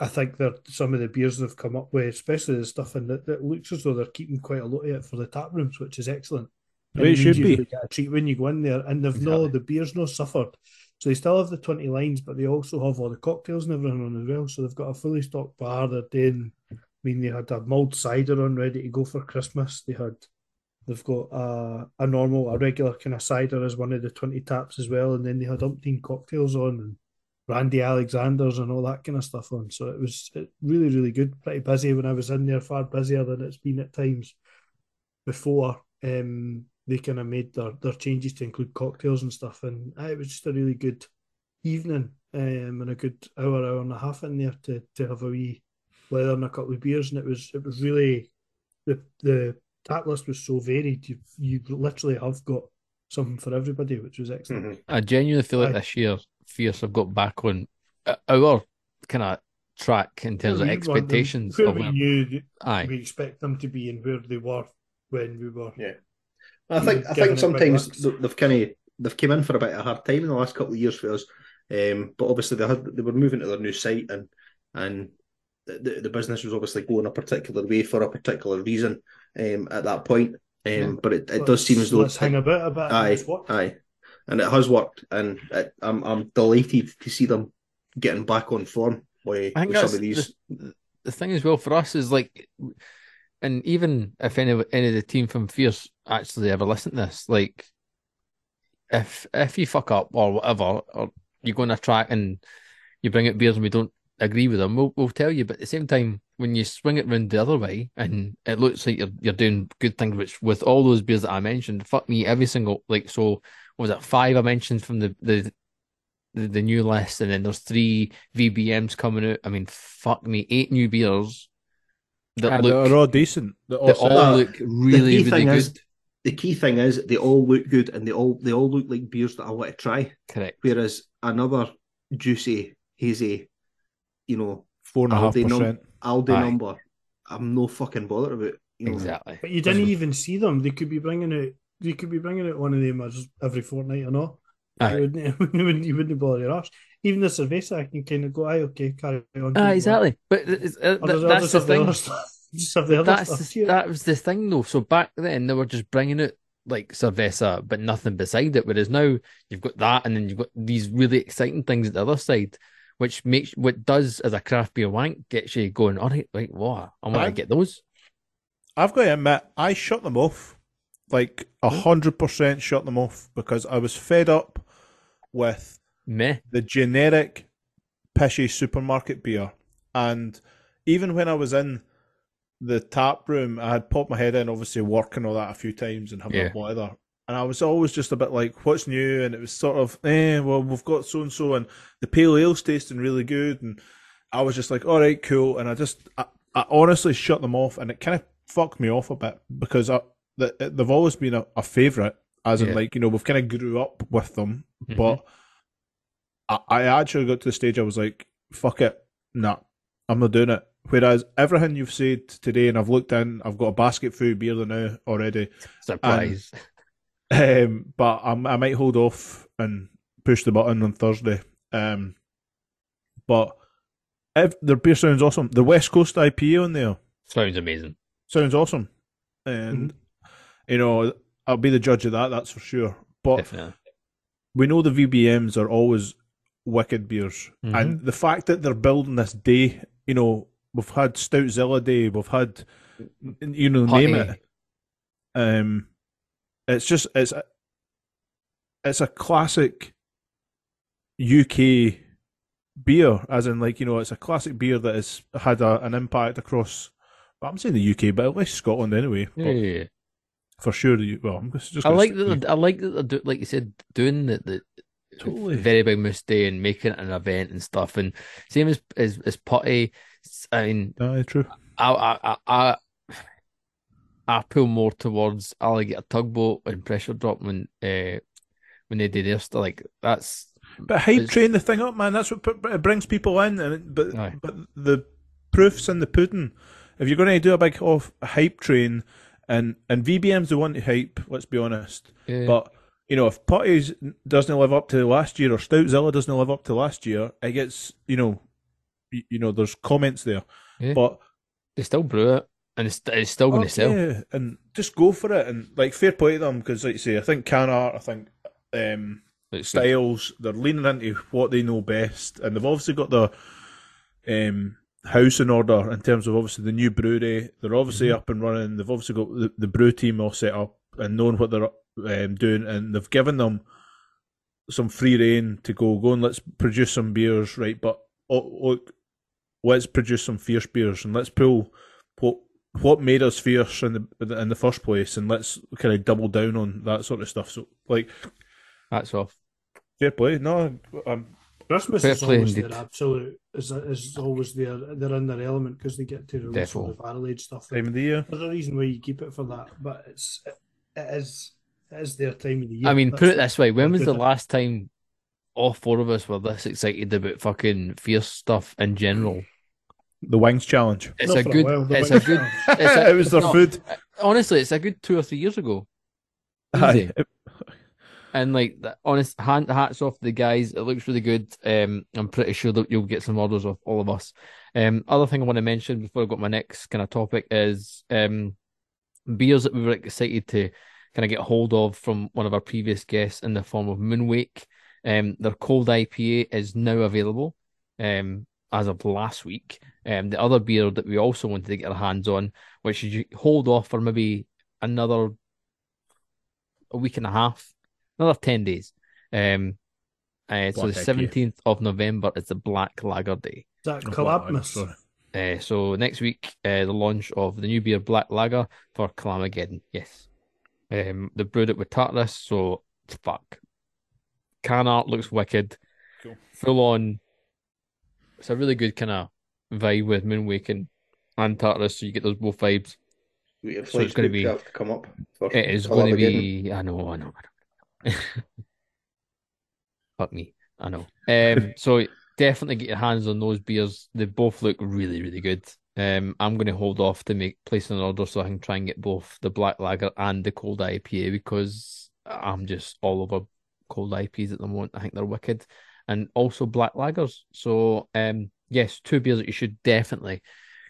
I think that some of the beers they've come up with, especially the stuff in that, it looks as though they're keeping quite a lot of it for the tap rooms, which is excellent. It should be. get a treat when you go in there, and they've no the beer's no suffered. So they still have the twenty lines, but they also have all the cocktails and everything on as well. So they've got a fully stocked bar. They're doing. I mean, they had a mulled cider on ready to go for Christmas. They had. They've got a, a normal, a regular kind of cider as one of the 20 taps as well. And then they had umpteen cocktails on and Brandy Alexander's and all that kind of stuff on. So it was really, really good. Pretty busy when I was in there, far busier than it's been at times before. Um, they kind of made their, their changes to include cocktails and stuff. And uh, it was just a really good evening um, and a good hour, hour and a half in there to, to have a wee leather and a couple of beers. And it was it was really the the tap list was so varied. You you literally have got something for everybody, which was excellent. Mhm. I genuinely feel like Aye. this year, Fierce have got back on uh, our kind of track in terms of Where them- expectations. Where Of we where, knew that aye, we expect them to be and where they were when we were. Yeah. I think I think sometimes they've kind of they've come in for a bit of a hard time in the last couple of years for us. Um, but obviously they had they were moving to their new site and and the, the, the business was obviously going a particular way for a particular reason um, at that point. Um, Yeah. But it, it does seem as though let's hang about a bit. Aye, and it's aye, and it has worked, and it, I'm I'm delighted to see them getting back on form with, I think with some of these. the, the thing as well for us is like, and even if any any of the team from Fierce actually ever listen to this, like, if if you fuck up or whatever, or you go on a track and you bring out beers and we don't agree with them, we'll we'll tell you. But at the same time, when you swing it round the other way and it looks like you're you're doing good things, which with all those beers that I mentioned, fuck me, every single like so what was it five I mentioned from the the the, the new list, and then there's three VBMs coming out. I mean, fuck me, eight new beers that And look they're all decent. They're all that all look really key really thing good. is the key thing is they all look good and they all they all look like beers that I want to try. Correct. Whereas another juicy, hazy, you know, four and a half Aldi num- percent. Aldi Aye. number, I'm no fucking bothered about. You know. Exactly. But you didn't even see them. They could be bringing out. They could be bringing out one of them as every fortnight or not. Aye. You wouldn't, you wouldn't, you wouldn't bother your arse. Even the cerveza, I can kind of go, aye, okay, carry on. Ah, exactly. But uh, I'll th- that's just the thing. Just have the other That's stuff. the, that was the thing though. So back then they were just bringing it like cerveza, but nothing beside it. Whereas now you've got that, and then you've got these really exciting things at the other side, which makes what does as a craft beer wank gets you going. All right, like what? I want to get those. I've got to admit, I shut them off. Like a hmm? hundred percent shut them off because I was fed up with Meh. the generic pishy supermarket beer. And even when I was in the tap room, I had popped my head in, obviously working all that a few times and having Yeah. a blather. And I was always just a bit like, what's new? And it was sort of, eh, well, we've got so and so, and the pale ale's tasting really good. And I was just like, all right, cool. And I just, I, I honestly shut them off, and it kind of fucked me off a bit because I, the, they've always been a, a favourite, as in, like, you know, we've kind of grew up with them, Mhm. but I, I actually got to the stage I was like, fuck it, nah, I'm not doing it. Whereas everything you've said today, and I've looked in, I've got a basket full of beer now already. Surprise. Um, but I'm, I might hold off and push the button on Thursday. Um, but if their beer sounds awesome. The West Coast IPA on there Sounds amazing. sounds awesome, and you know I'll be the judge of that. That's for sure. But Definitely. we know the VBMs are always wicked beers, Mm-hmm. and the fact that they're building this day, you know, we've had Stoutzilla Day, we've had, you know, name it. Um, it's just it's a, it's a classic UK beer, as in like you know, it's a classic beer that has had a, an impact across. well, I'm saying the UK, but at least Scotland anyway. Yeah, But yeah, yeah. for sure. Well, I'm just. just I like that. I like that they're do, like you said, doing the, the Totally. very big moose day and making it an event and stuff. And same as as, as putty. I mean, Aye, true. I I I. I I pull more towards alligator tugboat and pressure drop when uh, when they do their stuff. Like that's But hype train the thing up, man. That's what put, it brings people in. And but Aye. but the proofs in the pudding. If you're going to do a big off hype train, and and VBM's the one to hype. Let's be honest. yeah. But you know, if Putty's doesn't live up to last year, or Stoutzilla doesn't live up to last year, it gets you know, you, know, there's comments there. Yeah. But they still brew it and it's, it's still going to oh, sell. yeah, and just go for it. And like fair play to them because, like you say, I think Can Art, I think um, It's good. styles. They're leaning into what they know best, and they've obviously got the um, house in order in terms of obviously the new brewery. They're obviously up and running. They've obviously got the, the brew team all set up and knowing what they're um, doing, and they've given them some free reign to go. Go and let's produce some beers, right? But oh, look, let's produce some fierce beers, and let's pull what what made us fierce in the in the first place, and let's kind of double down on that sort of stuff. So, like, That's off. fair play. No, um, Christmas Fair is play always indeed. their absolute is is always their they're in their element because they get to release all the Defo. barrel age stuff. time of the year. There's a reason why you keep it for that, but it's it is it is their time of the year. I mean, That's put it this way: when was the last time all four of us were this excited about fucking fierce stuff in general? The wings challenge. It's Not a good. while, the it's a good. It's a- it was their no, food. Honestly, it's a good two or three years ago. Aye. Easy. And like, the honest hand, hats off to the guys. It looks really good. Um, I'm pretty sure that you'll get some orders off all of us. Um, other thing I want to mention before I got my next kind of topic is um, beers that we were excited to kind of get hold of from one of our previous guests in the form of Moonwake. Um, their cold IPA is now available. Um, as of last week. Um, the other beer that we also wanted to get our hands on, which you hold off for maybe another a week and a half, another ten days. Um, uh, so Black the IPA. seventeenth of November is the Black Lager Day. Is that Oh, Calabmas? Uh, so next week, uh, the launch of the new beer Black Lager for Calamageddon. Yes, um, they brewed it with Tartarus, so fuck. Can art looks wicked, Cool. full on. It's a really good kind of vibe with Moonwake and, and Tartarus, so you get those both vibes. Your So it's gonna be- have to come up. It is going to be. I know. I know. I know. Fuck me. I know. Um. so definitely get your hands on those beers. They both look really, really good. Um. I'm going to hold off to make place an order so I can try and get both the black lager and the cold IPA because I'm just all over cold IPs at the moment. I think they're wicked, and also black lagers. So um. Yes, two beers that you should definitely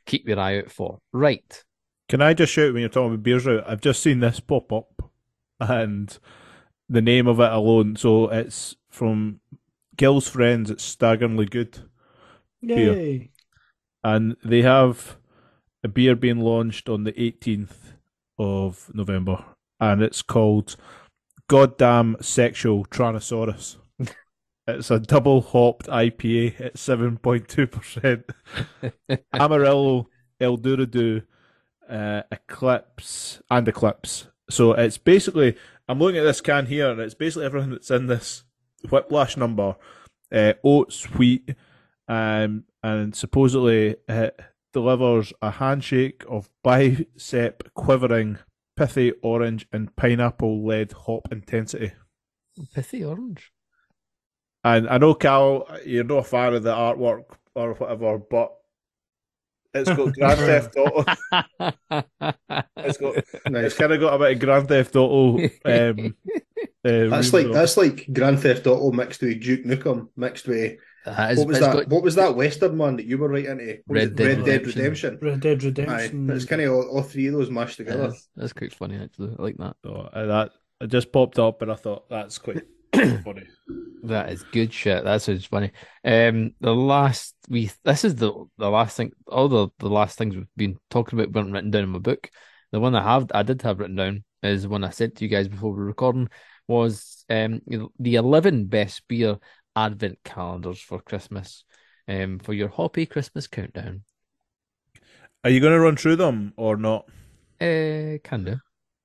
keep your eye out for. Right. Can I just shout when you're talking about beers out? I've just seen this pop up, and the name of it alone. So it's from Gil's friends. It's staggeringly good, Yay! and they have a beer being launched on the 18th of November, and it's called Goddamn Sexual Tyrannosaurus. It's a double hopped IPA at 7.2%. Amarillo, El Dorado, uh, Eclipse, and Eclipse. So it's basically, I'm looking at this can here, and it's basically everything that's in this Whiplash number uh, oats, wheat, um, and supposedly it delivers a handshake of bicep quivering, pithy orange, and pineapple led hop intensity. Pithy orange. And I know, Cal, you're not a fan of the artwork or whatever, but it's got Grand Theft Auto. It's got it's kind of got a bit of Grand Theft Auto. Um, uh, That's like reverb. that's like Grand Theft Auto mixed with Duke Nukem mixed with That is, what was that? got- What was that Western one that you were right into? Was Red? Dead Red Dead Redemption. Redemption. Red Dead Aye, Redemption. it's kind of all, all three of those mashed together. That's, that's quite funny actually. I like that. So, uh, that it just popped up, and I thought that's quite funny. That is good shit. That sounds funny. Um, the last we this is the the last thing. All the the last things we've been talking about weren't written down in my book. The one I have, I did have written down, is one I sent to you guys before we were recording. Was um the eleven best beer advent calendars for Christmas, um for your Hoppy Christmas countdown. Are you going to run through them or not? Uh, can do.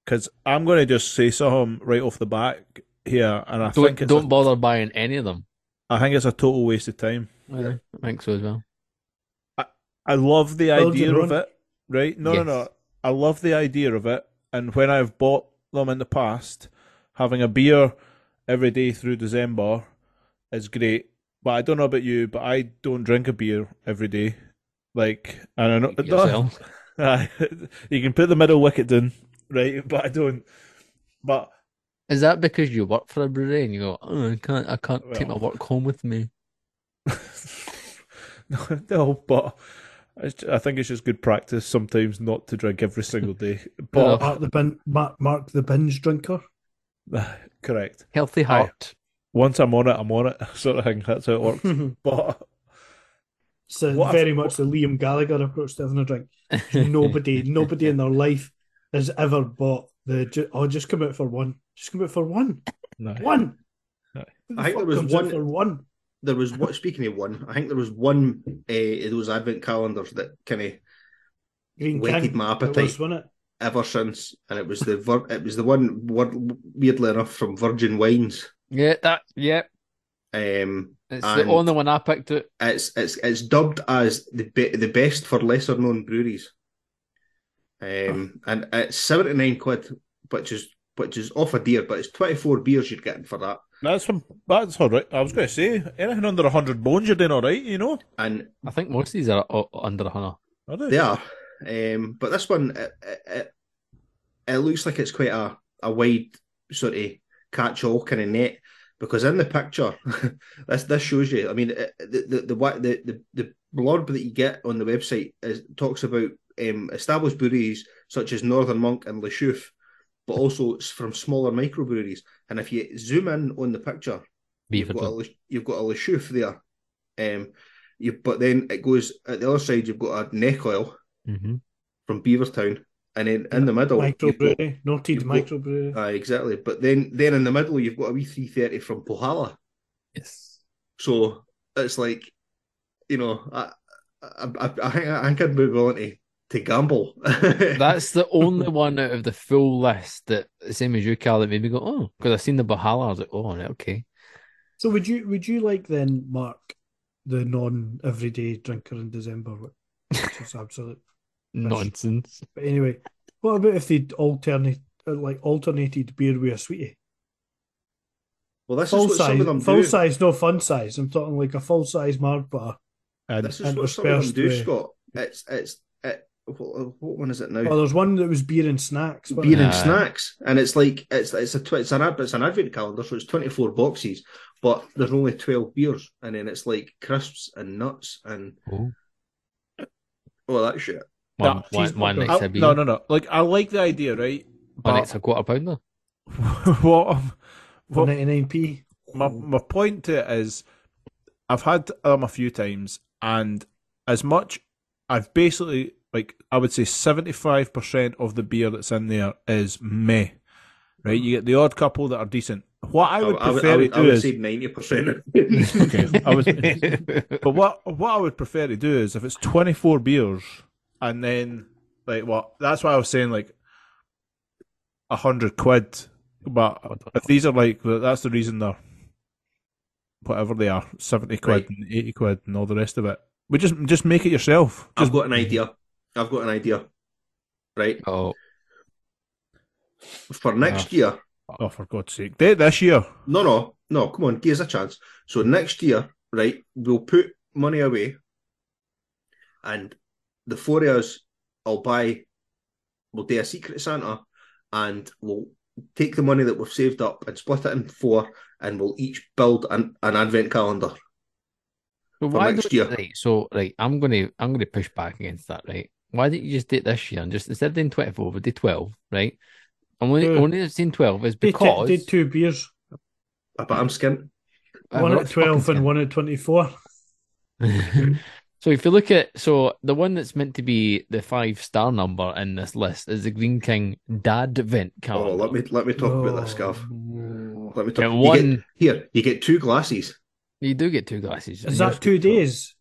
Because I'm going to just say something right off the back here, and I Don't think it's don't a, bother buying any of them. I think it's a total waste of time. I think so as well. I I love the Build idea of it, right? No, Yes. no, no. I love the idea of it, and when I've bought them in the past, having a beer every day through December is great. But I don't know about you, but I don't drink a beer every day. Like, and I know Yourself. Aye, you can put the middle wicket down, right? But I don't. But Is that because you work for a brewery and you go, oh, I can't, I can't take my work home with me? no, no, but I think it's just good practice sometimes not to drink every single day. But Mark the bin, Mark, Mark the binge drinker. correct. Healthy heart. Once I'm on it, I'm on it, sort of thing. That's how it works. But So What if- very much the Liam Gallagher approach to having a drink. Nobody, nobody in their life has ever bought the. ju- Oh, just come out for one. Just come out for one. no, One. Aye. I think there was one- for one. There was what speaking of one, I think there was one uh, of those advent calendars that kind of Greene whetted King. my It appetite was, ever since, and it was the it was the one wor- weirdly enough from Virgin Wines. Yeah, that, yeah. Um, It's the only one I picked It. it's it's it's dubbed as the be- the best for lesser known breweries. Um, and it's seventy nine quid, which is which is off a deer, but it's twenty four beers you're getting for that. that's from, that's all right. I was going to say anything under hundred bones, you're doing all right, you know. And I think most of these are under a hundred. Are they? they are. Um, but this one, it, it, it, it looks like it's quite a, a wide sort of catch all kind of net because in the picture, this this shows you. I mean, the the the the the, the blurb that you get on the website is, talks about um, established breweries such as Northern Monk and Le but also from smaller microbreweries. And if you zoom in on the picture, you've got a. You've got a Le there. Um, you but then it goes at the other side. You've got a Neck Oil Mm-hmm. from Beavertown, and then in the middle, you've Microbrewery. Noted you've microbrewery. Aye, exactly. But then, then in the middle, you've got a wee three thirty from Põhjala. Yes. So it's like, you know, I, I, I, I think I think I'd be willing to, to gamble. That's the only one out of the full list that, same as you, Cal, that made me go, oh, because I seen the Põhjala. I was like, oh, okay. So would you would you like then, Mark, the non everyday drinker in December, which is absolute. Nonsense. But anyway, what about if they alternate uh, like alternated beer with a sweetie? well, this Full is what some of size, them full do. size, no fun size. I'm talking like a full size Mars bar. And This is And what some of them do, with- Scott. It's it's it, what, what one is it now? Oh, there's one that was beer and snacks. beer there? and Aye. snacks, and it's like it's it's a tw- it's an ad, it's an advent calendar, so it's twenty four boxes, but there's only twelve beers, and then it's like crisps and nuts and Oh. all that shit. One, No, one, one next I- no, no, no. Like I like the idea, right? One But next to a quarter pounder. what, I'm- For what 99p. my my point to it is, I've had them a few times, and as much I've basically like I would say seventy five percent of the beer that's in there is meh. Right, you get the odd couple that are decent. What I would I, would- prefer I would, to I do would is say ninety percent. okay. I was, but what what I would prefer to do is if it's twenty four beers and then like what that's why I was saying like a hundred quid. But if these are like that's the reason they're whatever they are seventy quid Right. and eighty quid and all the rest of it. We just just make it yourself. I've Just got an idea. I've got an idea. Right oh, for next year. oh for God's sake, Th- this year. No, no, no. Come on, give us a chance. So next year, right, we'll put money away, and the four of us, I'll buy. We'll do a secret Santa, and we'll take the money that we've saved up and split it in four, and we'll each build an, an advent calendar. But for why next don't- year. Right, so right, I'm gonna I'm gonna push back against that, right? Why didn't you just do it this year and just instead of doing 24, we did 12, right? I'm only Yeah. only saying 12 is Did, because did two beers. but I'm skint. One We're at 12 fucking and one at 24. so if you look at so the one that's meant to be the five star number in this list is the Greene King Dad Vent Oh, let me let me talk about this, Gav. Let me talk. Yeah, You one get, here, you get two glasses. you do get two glasses. Is that two days?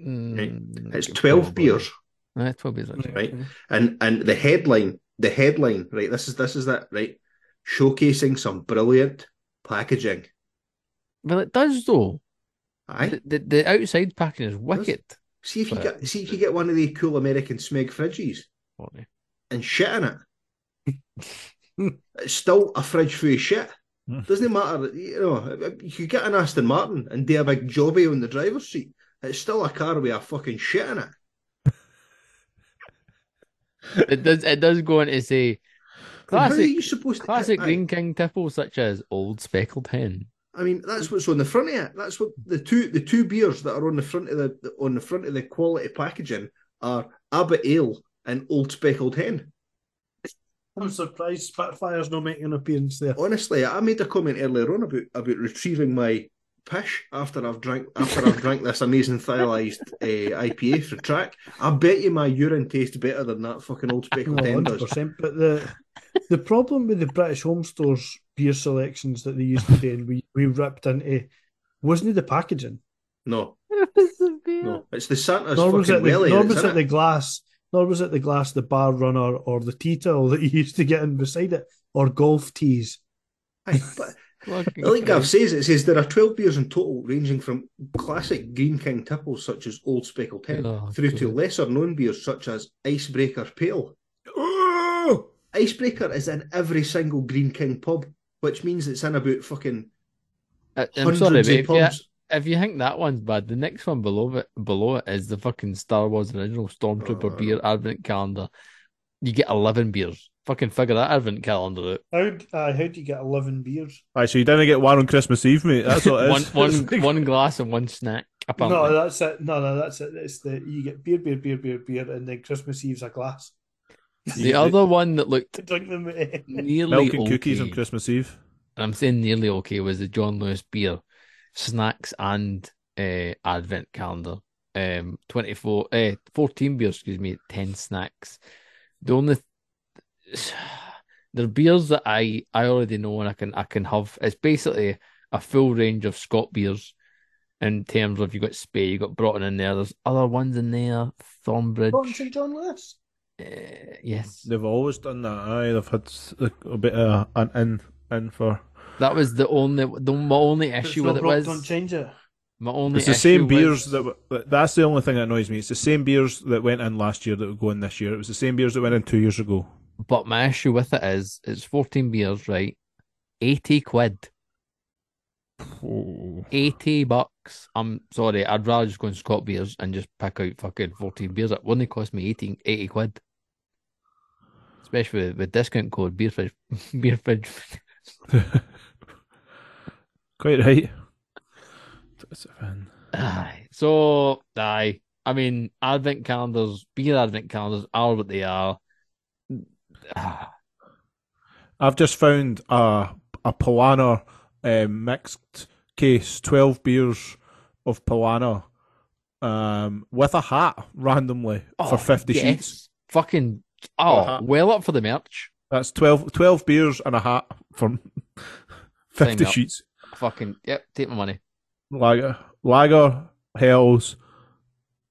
Mm, It's twelve probably. beers, Uh, twelve beers. actually. Right. and and the headline, the headline, right? This is this is that right, showcasing some brilliant packaging. Well, it does though. Aye, The, the, the outside packing is wicked. see if you get see if you get one of the cool American Smeg fridges and shit in it. it's still a fridge full of shit. Hmm. Doesn't matter, you know. You could get an Aston Martin and do a big jobby on the driver's seat. It's still a car with a fucking shit in it. It does. It does go on to say How are classic, you supposed classic Aye. Greene King tipples such as Old Speckled Hen. I mean, that's what's on the front of it. That's what the two the two beers that are on the front of the on the front of the quality packaging are Abbot Ale and Old Speckled Hen. I'm surprised Spitfire's not making an appearance there. Honestly, I made a comment earlier on about about retrieving my pish after I've drank after I've drank this amazing stylized uh, IPA for track. I bet you my urine tastes better than that fucking Old Speckled Hen does. But the the problem with the British home stores beer selections that they used to do, and we we ripped into, wasn't it the packaging? No, no, it's the Santa's nor was fucking it the, welly. nor was in it the glass, nor was it the glass, the bar runner, or the tea towel that you used to get in beside it, or golf tees. Aye, but Fucking Like Gav says, it says there are 12 beers in total, ranging from classic Greene King tipples such as Old Speckled Hen Oh, through to lesser known beers such as Icebreaker Pale. Icebreaker is in every single Greene King pub, which means it's in about fucking I- I'm hundreds sorry, but of if you, if you think that one's bad, the next one below it below it is the fucking Star Wars original Stormtrooper Oh. beer advent calendar. You get eleven beers. Fucking figure that advent calendar out. How uh, how do you get eleven beers? Aye, so you didn't get one on Christmas Eve, mate. That's what one It's like- one glass and one snack. Apparently. No, Apparently. that's it. No, no, that's it. It's the you get beer, beer, beer, beer, beer, and then Christmas Eve's a glass. the other one that looked To drink them. nearly milk and okay, cookies on Christmas Eve. and I'm saying nearly okay, was the John Lewis beer snacks and uh, advent calendar. Um, 24, uh, 14 beers, excuse me, 10 snacks. The only they're beers that I I already know and I can I can have. It's basically a full range of Scott beers in terms of you've got Spey, you got Broughton in there. There's other ones in there, Thornbridge. Broughton St John Lewis. Uh, yes, They've always done that. Aye, they've had a, a bit of an in in for. that was the only the my only issue with it was don't change it. my only. It's the issue same beers was- that. w- That's the only thing that annoys me. It's the same beers that went in last year that would go in this year. It was the same beers that went in two years ago. But my issue with it is it's 14 beers, right? 80 quid. 80 bucks. I'm sorry, I'd rather just go and Scott beers and just pick out fucking 14 beers. It wouldn't cost me 80, 80 quid. Especially with, with discount code beer fridge beer fridge. Quite right. That's a fan. Aye. So aye. I mean advent calendars, beer advent calendars are what they are. I've just found a a Paulaner um, mixed case, twelve beers of Paulaner, um, with a hat randomly for fifty yes. sheets. Fucking oh, Uh-huh. well up for the merch. That's 12, 12 beers and a hat for fifty up. sheets. Fucking yep, take my money. Lager, Lager, Hells,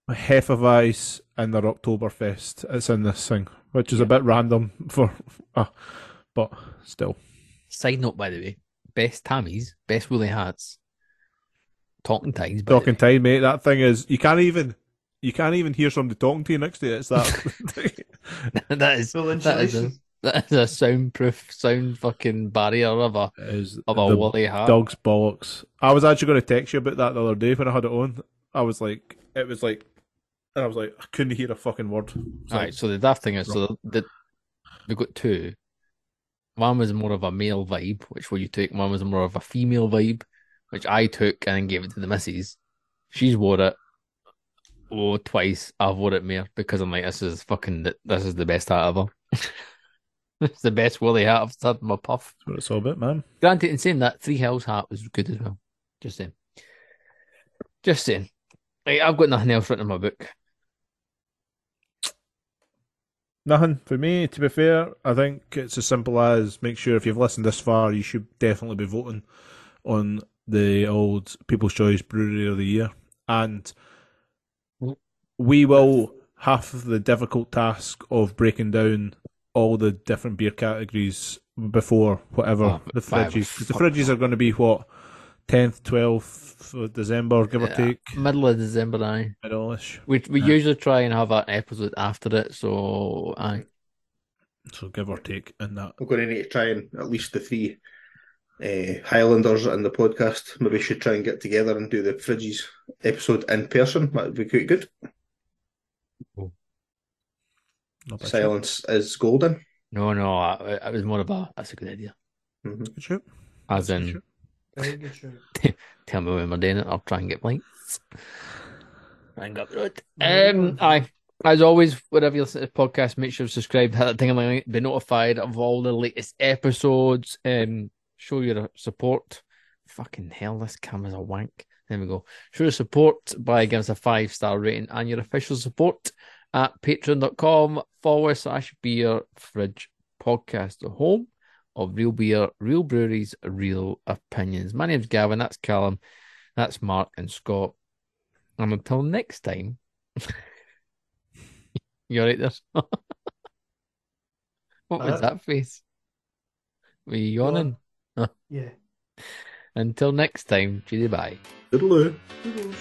Hefeweiss, and their Oktoberfest. It's in this thing, which is a bit random for, uh, but still. Side note, by the way, best Tammies, best woolly hats, talking the Talking time, mate. That thing is you can't even you can't even hear somebody talking to you next to you. It's that. way. that is Full that is a, insulation. that is a soundproof sound fucking barrier of a is of a the woolly hat. dog's bollocks. I was actually going to text you about that the other day when I had it on. I was like, it was like, and I was like, I couldn't hear a fucking word. It's All like, right, so the daft thing is, so the, we got two. One was more of a male vibe, which what you took. One was more of a female vibe, which I took and gave it to the missus. She's wore it. Oh, twice. I've wore it more because I'm like, this is fucking, the- this is the best hat ever. it's the best woolly hat I've had in my puff. That's what it's all about, man. Granted, in saying that, Three Hills hat was good as well. Just saying. Just saying. I've got nothing else written in my book. Nothing for me. To be fair, I think it's as simple as make sure if you've listened this far, you should definitely be voting on the old People's Choice Brewery of the Year, and we will have the difficult task of breaking down all the different beer categories before whatever Oh, the five- fridges. 'cause the fridges are going to be what tenth, twelfth of December, give or take, Middle of December, aye. middle-ish. We we Yeah. usually try and have an episode after it, so aye. So give or take in that. We're going to need to try and at least the three uh, Highlanders in the podcast maybe should try and get together and do the Fridges episode in person. That would be quite good. Not bad. Silence is golden. No, no, I, I was more of a that's a good idea. Mhm. Good shoot. As Good in, shoot. Very good shout. tell me when we're doing it. I'll try and get points. Try and get through it. Um, aye. As always, wherever you listen to the podcast, make sure to subscribe, hit that thing on the be notified of all the latest episodes. Um, show your support. Fucking hell, this camera's a wank. There we go. Show your support by giving us a five star rating and your official support at patreon.com forward slash beer fridge podcast, the home of real beer, real breweries, real opinions. My name's Gavin, that's Callum, that's Mark and Scott. And until next time, you alright there? what was Uh, that face? Were you yawning? Yeah. Until next time, Judy bye. Toodaloo. Beer